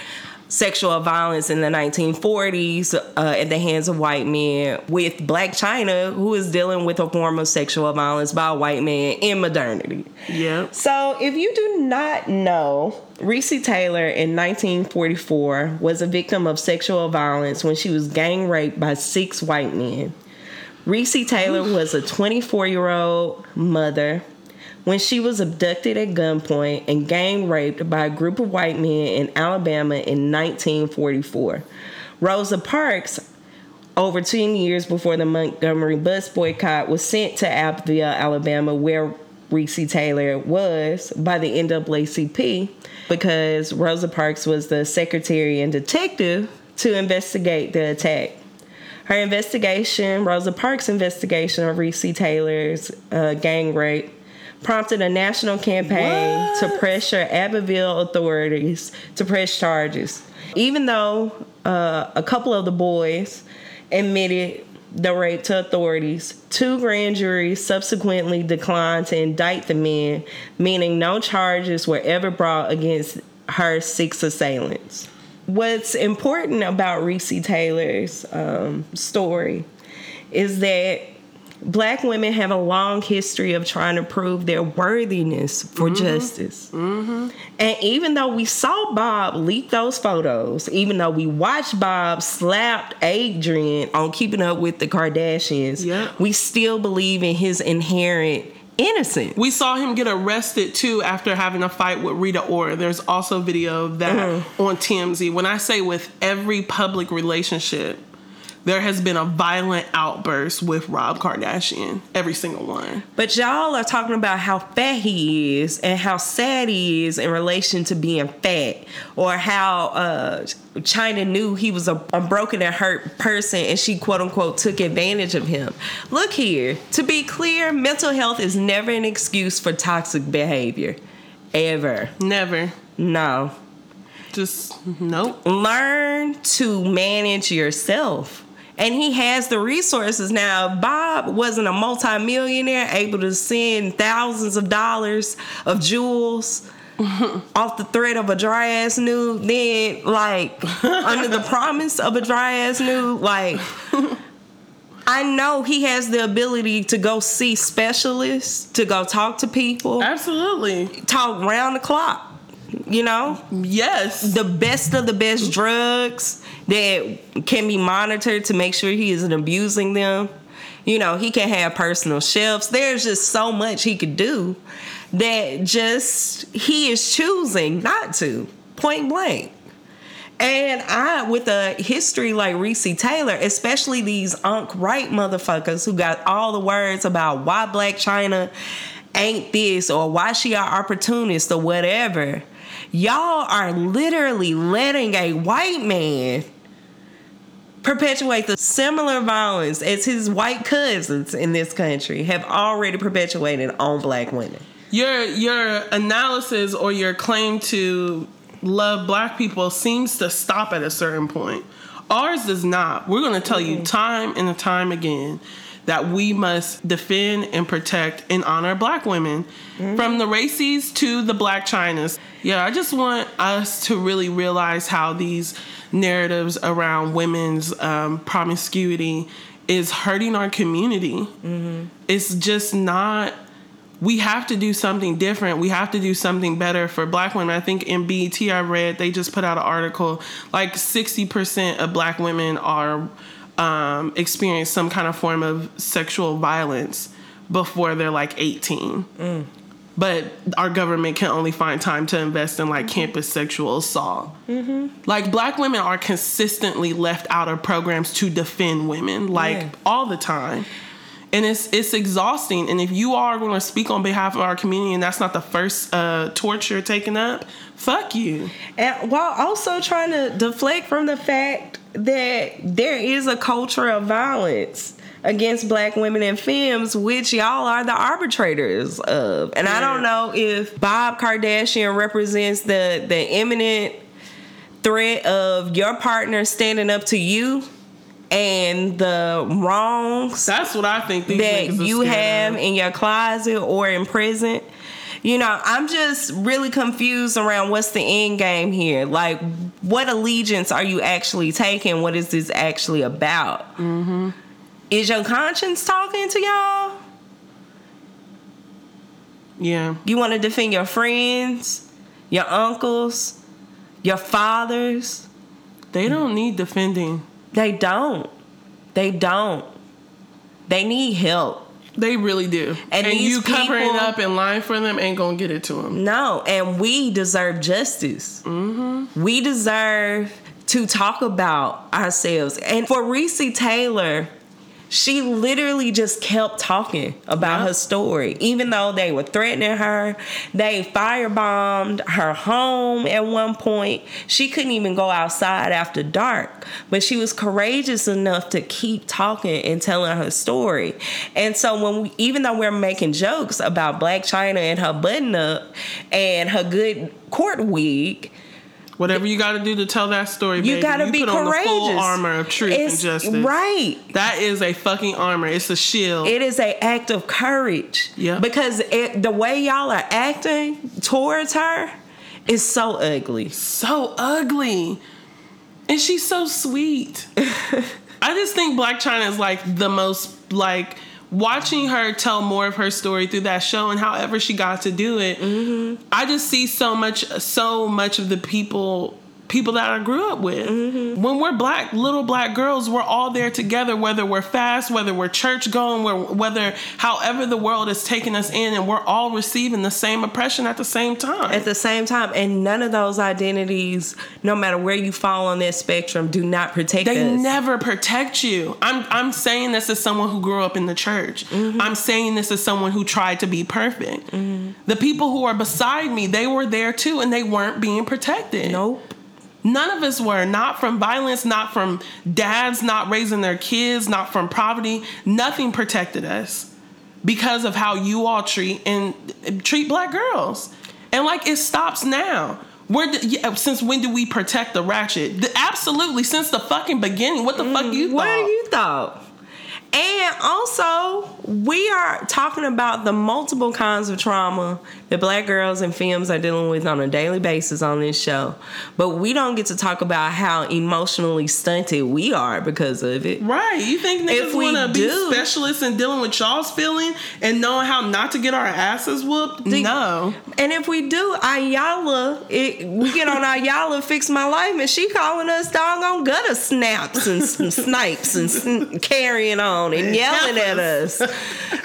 sexual violence in the 1940s uh, at the hands of white men with Blac Chyna who is dealing with a form of sexual violence by a white man in modernity Yeah. so, if you do not know, Recy Taylor in 1944 was a victim of sexual violence when she was gang raped by six white men. Recy Taylor was a 24 year old mother when she was abducted at gunpoint and gang raped by a group of white men in Alabama in 1944. Rosa Parks over 10 years before the Montgomery bus boycott, was sent to Abbeville, Alabama, where Recy Taylor was by the NAACP because Rosa Parks was the secretary and detective to investigate the attack. Her investigation, Rosa Parks' investigation of Recy Taylor's uh, gang rape, prompted a national campaign to pressure Abbeville authorities to press charges. Even though uh, a couple of the boys admitted the rape to authorities, two grand juries subsequently declined to indict the men, meaning no charges were ever brought against her six assailants. What's important about Recy Taylor's um, story is that Black women have a long history of trying to prove their worthiness for justice. And even though we saw Bob leak those photos, even though we watched Bob slap Adrian on Keeping Up with the Kardashians, Yep. we still believe in his inherent innocence. We saw him get arrested too after having a fight with Rita Ora. There's also video of that Mm-hmm. on TMZ. When I say with every public relationship, there has been a violent outburst with Rob Kardashian. Every single one. But y'all are talking about how fat he is and how sad he is in relation to being fat, or how uh, Chyna knew he was a, a broken and hurt person and she quote unquote took advantage of him. Look here, to be clear, mental health is never an excuse for toxic behavior. Ever. Never. No. Just nope. Learn to manage yourself. And he has the resources now. Bob wasn't a multimillionaire able to send thousands of dollars of jewels off the thread of a dry ass nude, then like under the promise of a dry ass nude, like I know he has the ability to go see specialists, to go talk to people, Absolutely. talk round the clock. You know? Yes. the best of the best drugs that can be monitored to make sure he isn't abusing them. You know, he can have personal shelves. There's just so much he could do that just he is choosing not to, point blank. And I, with a history like Recy Taylor, especially these Unc Right motherfuckers who got all the words about why Blac Chyna ain't this or why she are opportunist or whatever, y'all are literally letting a white man perpetuate the similar violence as his white cousins in this country have already perpetuated on black women. your your analysis or your claim to love black people seems to stop at a certain point. Ours does not. We're going to tell you time and time again that we must defend and protect and honor black women from the races to the Blac Chynas. Yeah, I just want us to really realize how these narratives around women's um, promiscuity is hurting our community. It's just not we have to do something different. We have to do something better for black women. I think in BET I read they just put out an article like 60% of black women are um, experience some kind of form of sexual violence before they're like 18. Mm. But our government can only find time to invest in like mm-hmm. campus sexual assault. Mm-hmm. Like black women are consistently left out of programs to defend women, like Yeah. all the time and it's it's exhausting. And if you are going to speak on behalf of our community, and that's not the first uh, torch you're taking up, fuck you. And while also trying to deflect from the fact that there is a culture of violence against black women and femmes, which y'all are the arbitrators of. And I don't know if Bob Kardashian represents the the imminent threat of your partner standing up to you and the wrongs That's what I think. These that you have of. in your closet or in prison. You know, I'm just really confused around what's the end game here. Like, what allegiance are you actually taking? What is this actually about? Mm-hmm. Is your conscience talking to y'all? Yeah, You want to defend your friends, your uncles, your fathers? they don't need defending. They don't. They don't. They need help. They really do. And And, you covering people- up in line for them ain't gonna get it to them. No, and we deserve justice. Mm-hmm. We deserve to talk about ourselves. And for Recy Taylor, she literally just kept talking about Yeah. her story. Even though they were threatening her, they firebombed her home at one point. She couldn't even go outside after dark, but she was courageous enough to keep talking and telling her story. And so when we even though we're making jokes about Blac Chyna and her button up and her good court wig, Whatever you got to do to tell that story, you gotta be put courageous. on the full armor of truth It's- and justice. Right. That is a fucking armor. It's a shield. It is a act of courage. Yeah. Because it, the way y'all are acting towards her is so ugly. so ugly. And she's so sweet. I just think Blac Chyna is like the most like watching her tell more of her story through that show and however she got to do it, Mm-hmm. I just see so much, so much of the people. People that I grew up with. Mm-hmm. When we're black, little black girls, we're all there together, whether we're fast, whether we're church going, whether however the world is taking us in, and we're all receiving the same oppression at the same time. At the same time, and none of those identities, no matter where you fall on that spectrum, do not protect They us. never protect you. I'm I'm saying this as someone who grew up in the church. Mm-hmm. I'm saying this as someone who tried to be perfect. The people who are beside me, they were there too and they weren't being protected. nope. None of us were. Not from violence, not from dads not raising their kids, not from poverty. Nothing protected us because of how you all treat and treat black girls. And like it stops now. Where did, yeah, since when do we protect the ratchet? The- absolutely, since the fucking beginning. What the fuck mm, you thought? do you thought? And also, we are talking about the multiple kinds of trauma that black girls and femmes are dealing with on a daily basis on this show. But we don't get to talk about how emotionally stunted we are because of it. Right. You think If niggas we want to be specialists in dealing with y'all's feeling and knowing how not to get our asses whooped? No. And if we do, Ayala, it, we get on Iyanla Fix My Life, and she calling us doggone gutter snaps and, and snipes and sn- carrying on and yelling at us.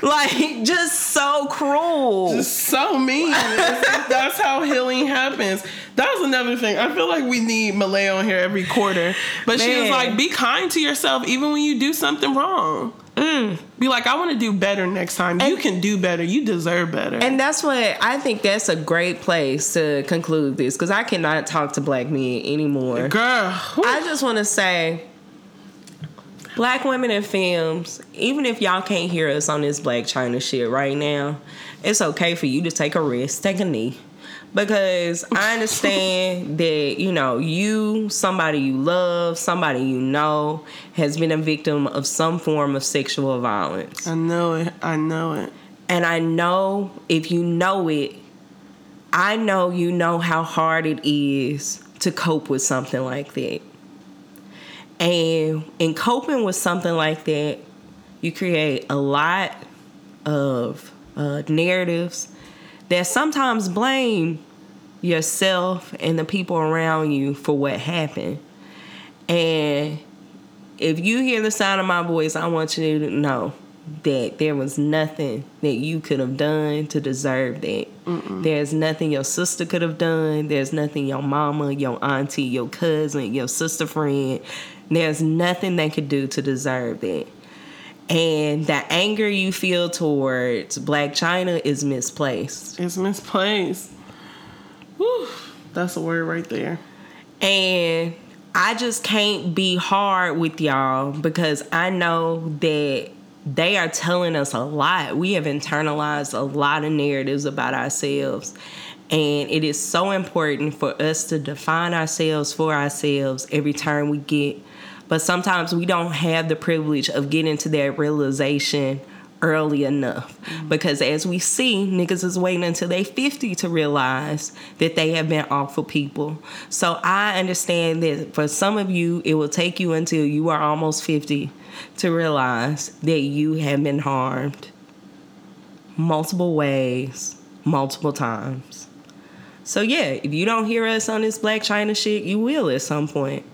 Like, just so cruel. Just so mean. That's how healing happens. That was another thing. I feel like we need Malay on here every quarter. But she was like, be kind to yourself even when you do something wrong. Be like, I want to do better next time. you Mm. Can do better. You deserve better. And that's what I think that's a great place to conclude this because I cannot talk to black men anymore. Girl. whew. I just want to say, black women and films, even if y'all can't hear us on this Blac Chyna shit right now, it's okay for you to take a risk, take a knee. Because I understand that, you know, you, somebody you love, somebody you know, has been a victim of some form of sexual violence. I know it. I know it. And I know if you know it, I know you know how hard it is to cope with something like that. And in coping with something like that, you create a lot of uh, narratives that sometimes blame yourself and the people around you for what happened. And if you hear the sound of my voice, I want you to know that there was nothing that you could have done to deserve that. There's nothing your sister could have done. There's nothing your mama, your auntie, your cousin, your sister friend. There's nothing they could do to deserve it. And the anger you feel towards Blac Chyna is misplaced. It's misplaced. Whew. That's a word right there. And I just can't be hard with y'all because I know that they are telling us a lot. We have internalized a lot of narratives about ourselves. And it is so important for us to define ourselves for ourselves every time we get. But sometimes we don't have the privilege of getting to that realization early enough. Mm-hmm. Because as we see, niggas is waiting until they 50 to realize that they have been awful people. So I understand that for some of you, it will take you until you are almost 50 to realize that you have been harmed multiple ways, multiple times. So yeah, if you don't hear us on this Blac Chyna shit, you will at some point.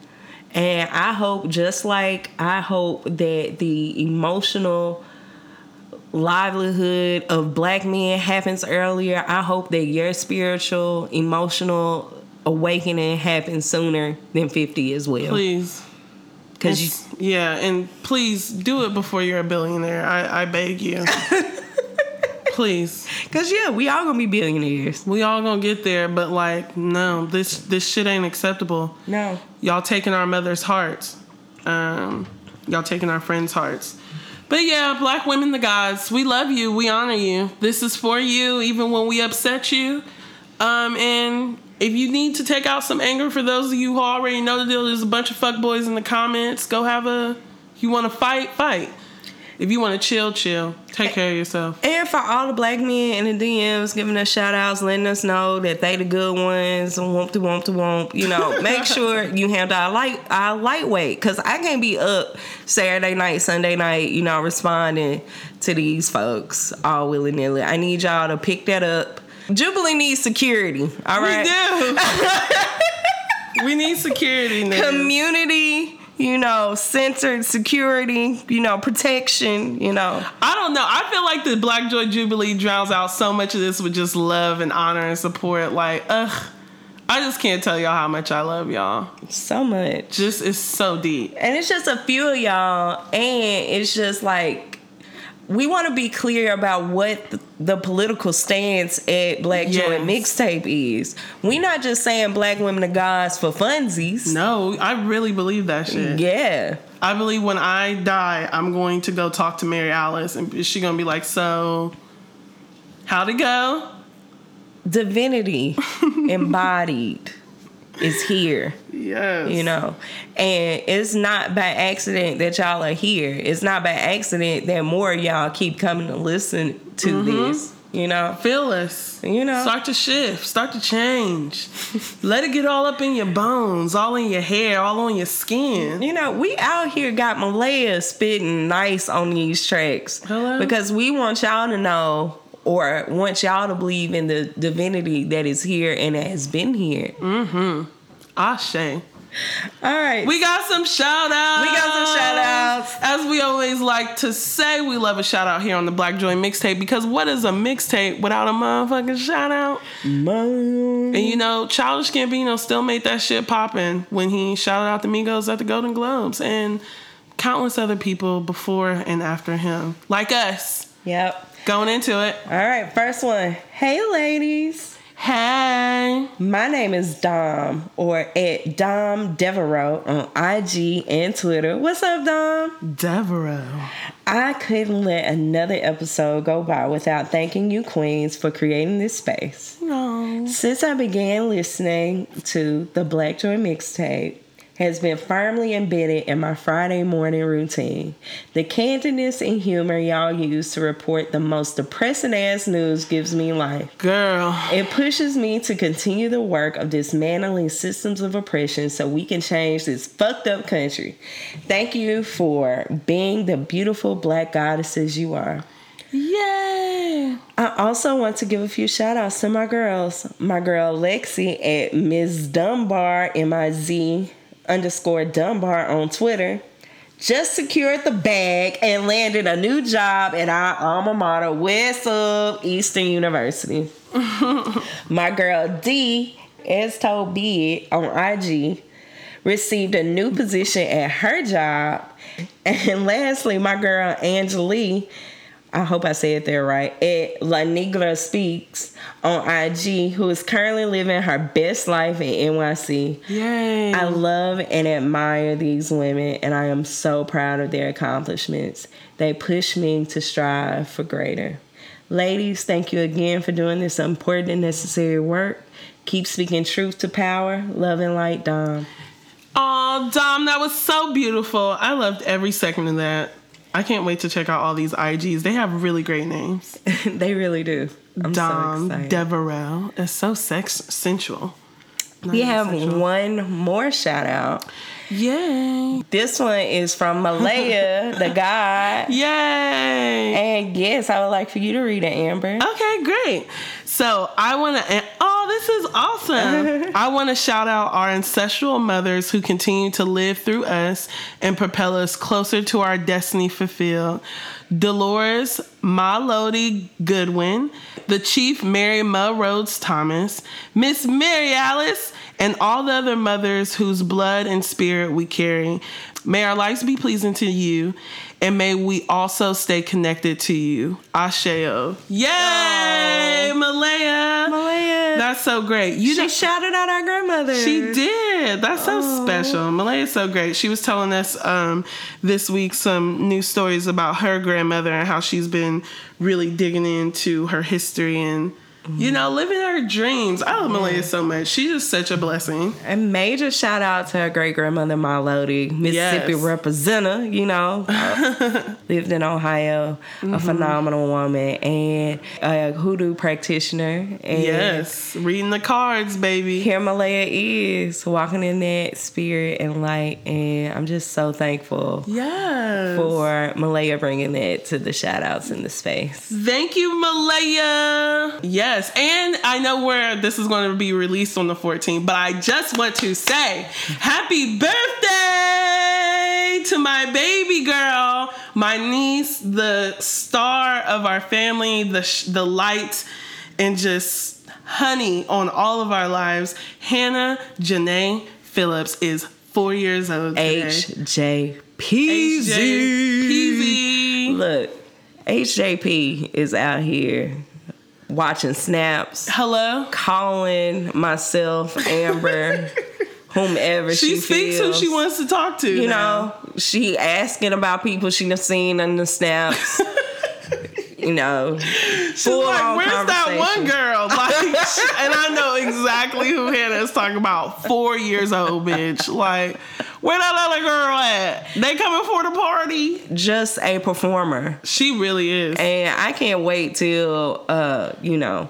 And I hope, just like I hope that the emotional livelihood of black men happens earlier, I hope that your spiritual, emotional awakening happens sooner than 50 as well. Please. Because you, yeah, and please do it before you're a billionaire. I, I beg you. please. cause yeah, we all gonna be billionaires. We all gonna get there, but like, no, this this shit ain't acceptable. No. Y'all taking our mother's hearts. Um, y'all taking our friends' hearts. But yeah, black women, the gods, we love you. We honor you. This is for you, even when we upset you. Um, and if you need to take out some anger for those of you who already know the deal, there's a bunch of fuckboys in the comments. Go have a. You want to fight, fight. If you want to chill, chill. Take care of yourself. And for all the black men in the DMs giving us shout outs, letting us know that they the good ones, womp to womp to womp, you know, make sure you handle our light our lightweight. Cause I can't be up Saturday night, Sunday night, you know, responding to these folks all willy nilly. I need y'all to pick that up. Jubilee needs security. All right. We do. we need security. Niggas. Community, you know, centered security, you know, protection, you know. I don't know. I feel like the Black Joy Jubilee drowns out so much of this with just love and honor and support. Like, ugh. I just can't tell y'all how much I love y'all. So much. Just it's so deep. And it's just a few of y'all, and it's just like we want to be clear about what the, the political stance at Black Joy Yes. Mixtape is. we not just saying black women are gods for funsies. No, I really believe that shit. Yeah. I believe when I die, I'm going to go talk to Mary Alice, and she gonna be like, "So, how'd it go?" Divinity embodied is here. Yes, you know and it's not by accident that y'all are here it's not by accident that more of y'all keep coming to listen to Mm-hmm. this you know Feel us. You know. Start to shift. Start to change. Let it get all up in your bones, all in your hair, all on your skin. you know we out here got malaya spitting nice on these tracks Hello? because we want y'all to know or want y'all to believe in the divinity that is here and that has been here Mm-hmm. Ashe. all right We got some shout outs. We got some shout-outs. As we always like to say, we love a shout out here on the Black Joy mixtape because what is a mixtape without a motherfucking shout out? Mom. And you know, Childish Gambino still made that shit poppin' when he shouted out the Migos at the Golden Globes and countless other people before and after him, like us. yep Going into it. all right first one hey ladies Hey. My name is Dom, or at Dom Devereaux on IG and Twitter. What's up, Dom? Devereaux. I couldn't let another episode go by without thanking you, Queens, for creating this space. No. Since I began listening to the Black Joy mixtape, has been firmly embedded in my Friday morning routine. The candidness and humor y'all use to report the most depressing ass news gives me life. Girl. It pushes me to continue the work of dismantling systems of oppression so we can change this fucked up country. Thank you for being the beautiful black goddesses you are. Yay. I also want to give a few shout outs to my girls. My girl Lexi at Ms. Dunbar, M I Z underscore Dunbar on Twitter. Just secured the bag and landed a new job at our alma mater, West of Eastern University. My girl D, as told be it on IG, received a new position at her job. And lastly, my girl Angelique, I hope I said that right, at La Negra Speaks on IG, who is currently living her best life in NYC. Yay. I love and admire these women, and I am so proud of their accomplishments. They push me to strive for greater. Ladies, thank you again for doing this important and necessary work. Keep speaking truth to power. Love and light, Dom. Oh, Dom, that was so beautiful. I loved every second of that. I can't wait to check out all these IGs. They have really great names. they really do. I'm so Dom excited. Devereaux. It's so sex sensual. we have one more shout out. Yay. This one is from Malaya, the guy. Yay. And yes, I would like for you to read it, Amber. Okay, great. So I want to. Oh, this is awesome. I want to shout out our ancestral mothers who continue to live through us and propel us closer to our destiny fulfilled. Dolores Malody Goodwin, the Chief Mary Rhodes Thomas, Miss Mary Alice, and all the other mothers whose blood and spirit we carry. May our lives be pleasing to you, and may we also stay connected to you. Asheo. Yay, Malaya. Malaya. That's so great. You she know, shouted out our grandmother. she did. That's so special. Malaya's so great. She was telling us um, this week some new stories about her grandmother and how she's been really digging into her history and You know, living her dreams. I love Malaya so much. She's just such a blessing. A major shout out to her great grandmother, Milody, Mississippi Yes. representative, you know. lived in Ohio, Mm-hmm. a phenomenal woman, and a hoodoo practitioner. And Yes. Reading the cards, baby. here Malaya is walking in that spirit and light, and I'm just so thankful Yes. for Malaya bringing that to the shout outs in the space. Thank you, Malaya. Yes, and I know where this is going to be released on the 14th, but I just want to say happy birthday to my baby girl, my niece, the star of our family, the sh- the light, and just honey on all of our lives. Hannah Janae Phillips is four years old. today. HJ HJ Look, HJP is out here watching snaps, Hello. calling myself, Amber, whomever She, she, speaks who she wants to talk to. You now. know, she asking about people she done seen on the snaps. you know, She's full like, on where's that one girl? Like, and I know exactly who Hannah is talking about. Four years old, bitch. Like, where that other girl at? They coming for the party? just a performer. She really is. And I can't wait till uh, you know,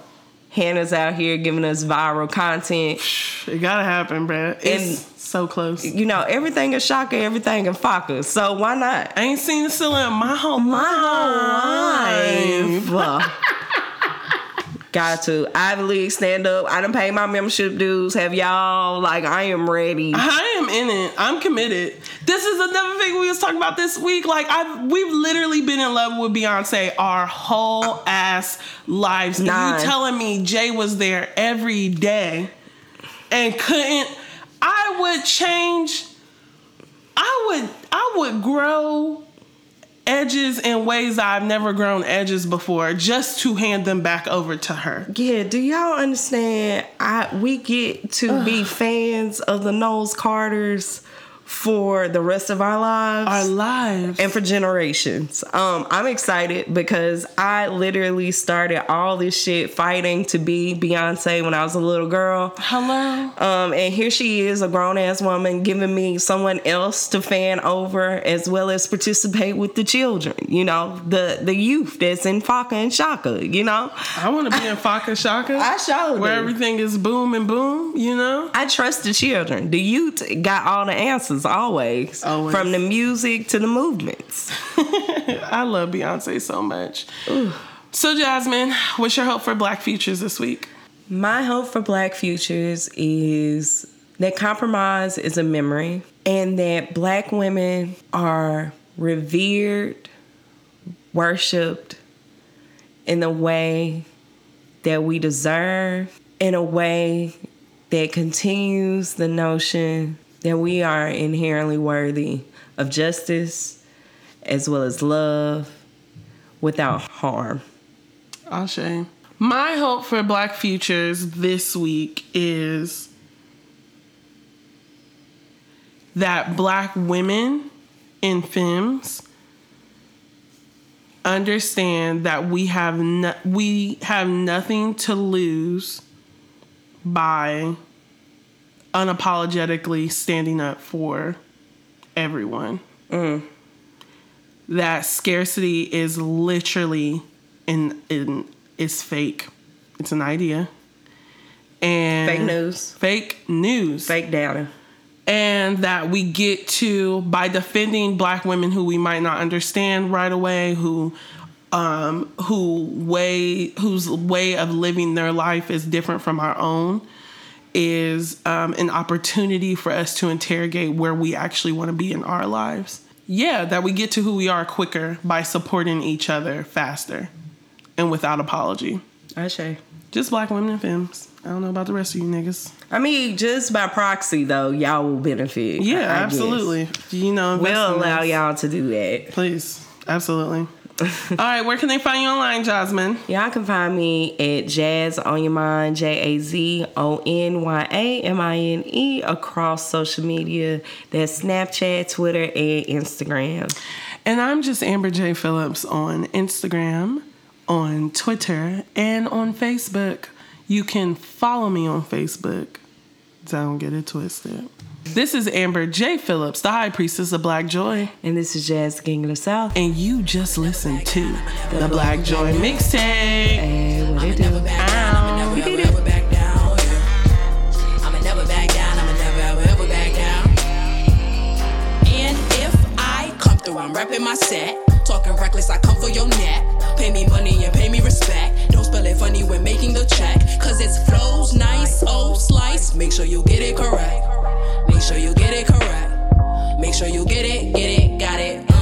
Hannah's out here giving us viral content. It gotta happen, bruh. It's And- so close. You know, everything is Shaka, everything is Faka. So why not? I ain't seen Scylla in my whole life. life. Got to. Ivy League stand up. I done paid my membership dues. Have y'all like I am ready. I am in it. I'm committed. This is another thing we was talking about this week. Like I've we've literally been in love with Beyonce our whole ass lives. And Nine. you telling me Jay was there every day and couldn't I would change I would I would grow edges in ways I've never grown edges before just to hand them back over to her. Yeah, do y'all understand? I we get to be fans of the Knowles Carters for the rest of our lives. Our lives. and for generations. Um, I'm excited because I literally started all this shit fighting to be Beyonce when I was a little girl. Hello. Um, and here she is, a grown ass woman, giving me someone else to fan over as well as participate with the children. You know, the the youth that's in Faka and Shaka. You know, I want to be in Faka Shaka. I sure Where do. everything is boom and boom, you know? I trust the children. The youth got all the answers always, Always. from the music to the movements. I love Beyonce so much. So, Jasmine, what's your hope for Black Futures this week? My hope for Black futures is that compromise is a memory and that Black women are revered, worshiped in the way that we deserve, in a way that continues the notion that we are inherently worthy of justice as well as love without harm. Ashe. My hope for Black Futures this week is that Black women in films understand that we have no, we have nothing to lose by unapologetically standing up for everyone. That scarcity is literally in in is fake. It's an idea. And Fake news. Fake news Fake data. and that we get to by defending black women who we might not understand right away who um who way whose way of living their life is different from our own is um, an opportunity for us to interrogate where we actually want to be in our lives yeah that we get to who we are quicker by supporting each other faster and without apology I say. just black women and films i don't know about the rest of you niggas I mean, just by proxy, though, y'all will benefit. yeah I guess. absolutely you know We'll allow y'all to do that. Please, absolutely. All right, where can they find you online, Jasmine? Y'all can find me at Jazz on Your Mind, J A Z O N Y A M I N E, across social media. That's Snapchat, Twitter, and Instagram. And I'm just Amber J. Phillips on Instagram, on Twitter and on Facebook. You can follow me on Facebook. Don't get it twisted. This is Amber J. Phillips, the High Priestess of Black Joy, And this is Jazz King of the South. and you just listened to the Black Joy Mixtape. Hey, what it do? Never back down. yeah. I'ma never back down. I'ma never ever ever back down. And if I come through, I'm rapping my set. Talking reckless, I come for your neck. Pay me money and pay me respect spell it funny when making the check. Cause it flows nice, oh slice. Make sure you get it correct. Make sure you get it correct. Make sure you get it, get it, got it.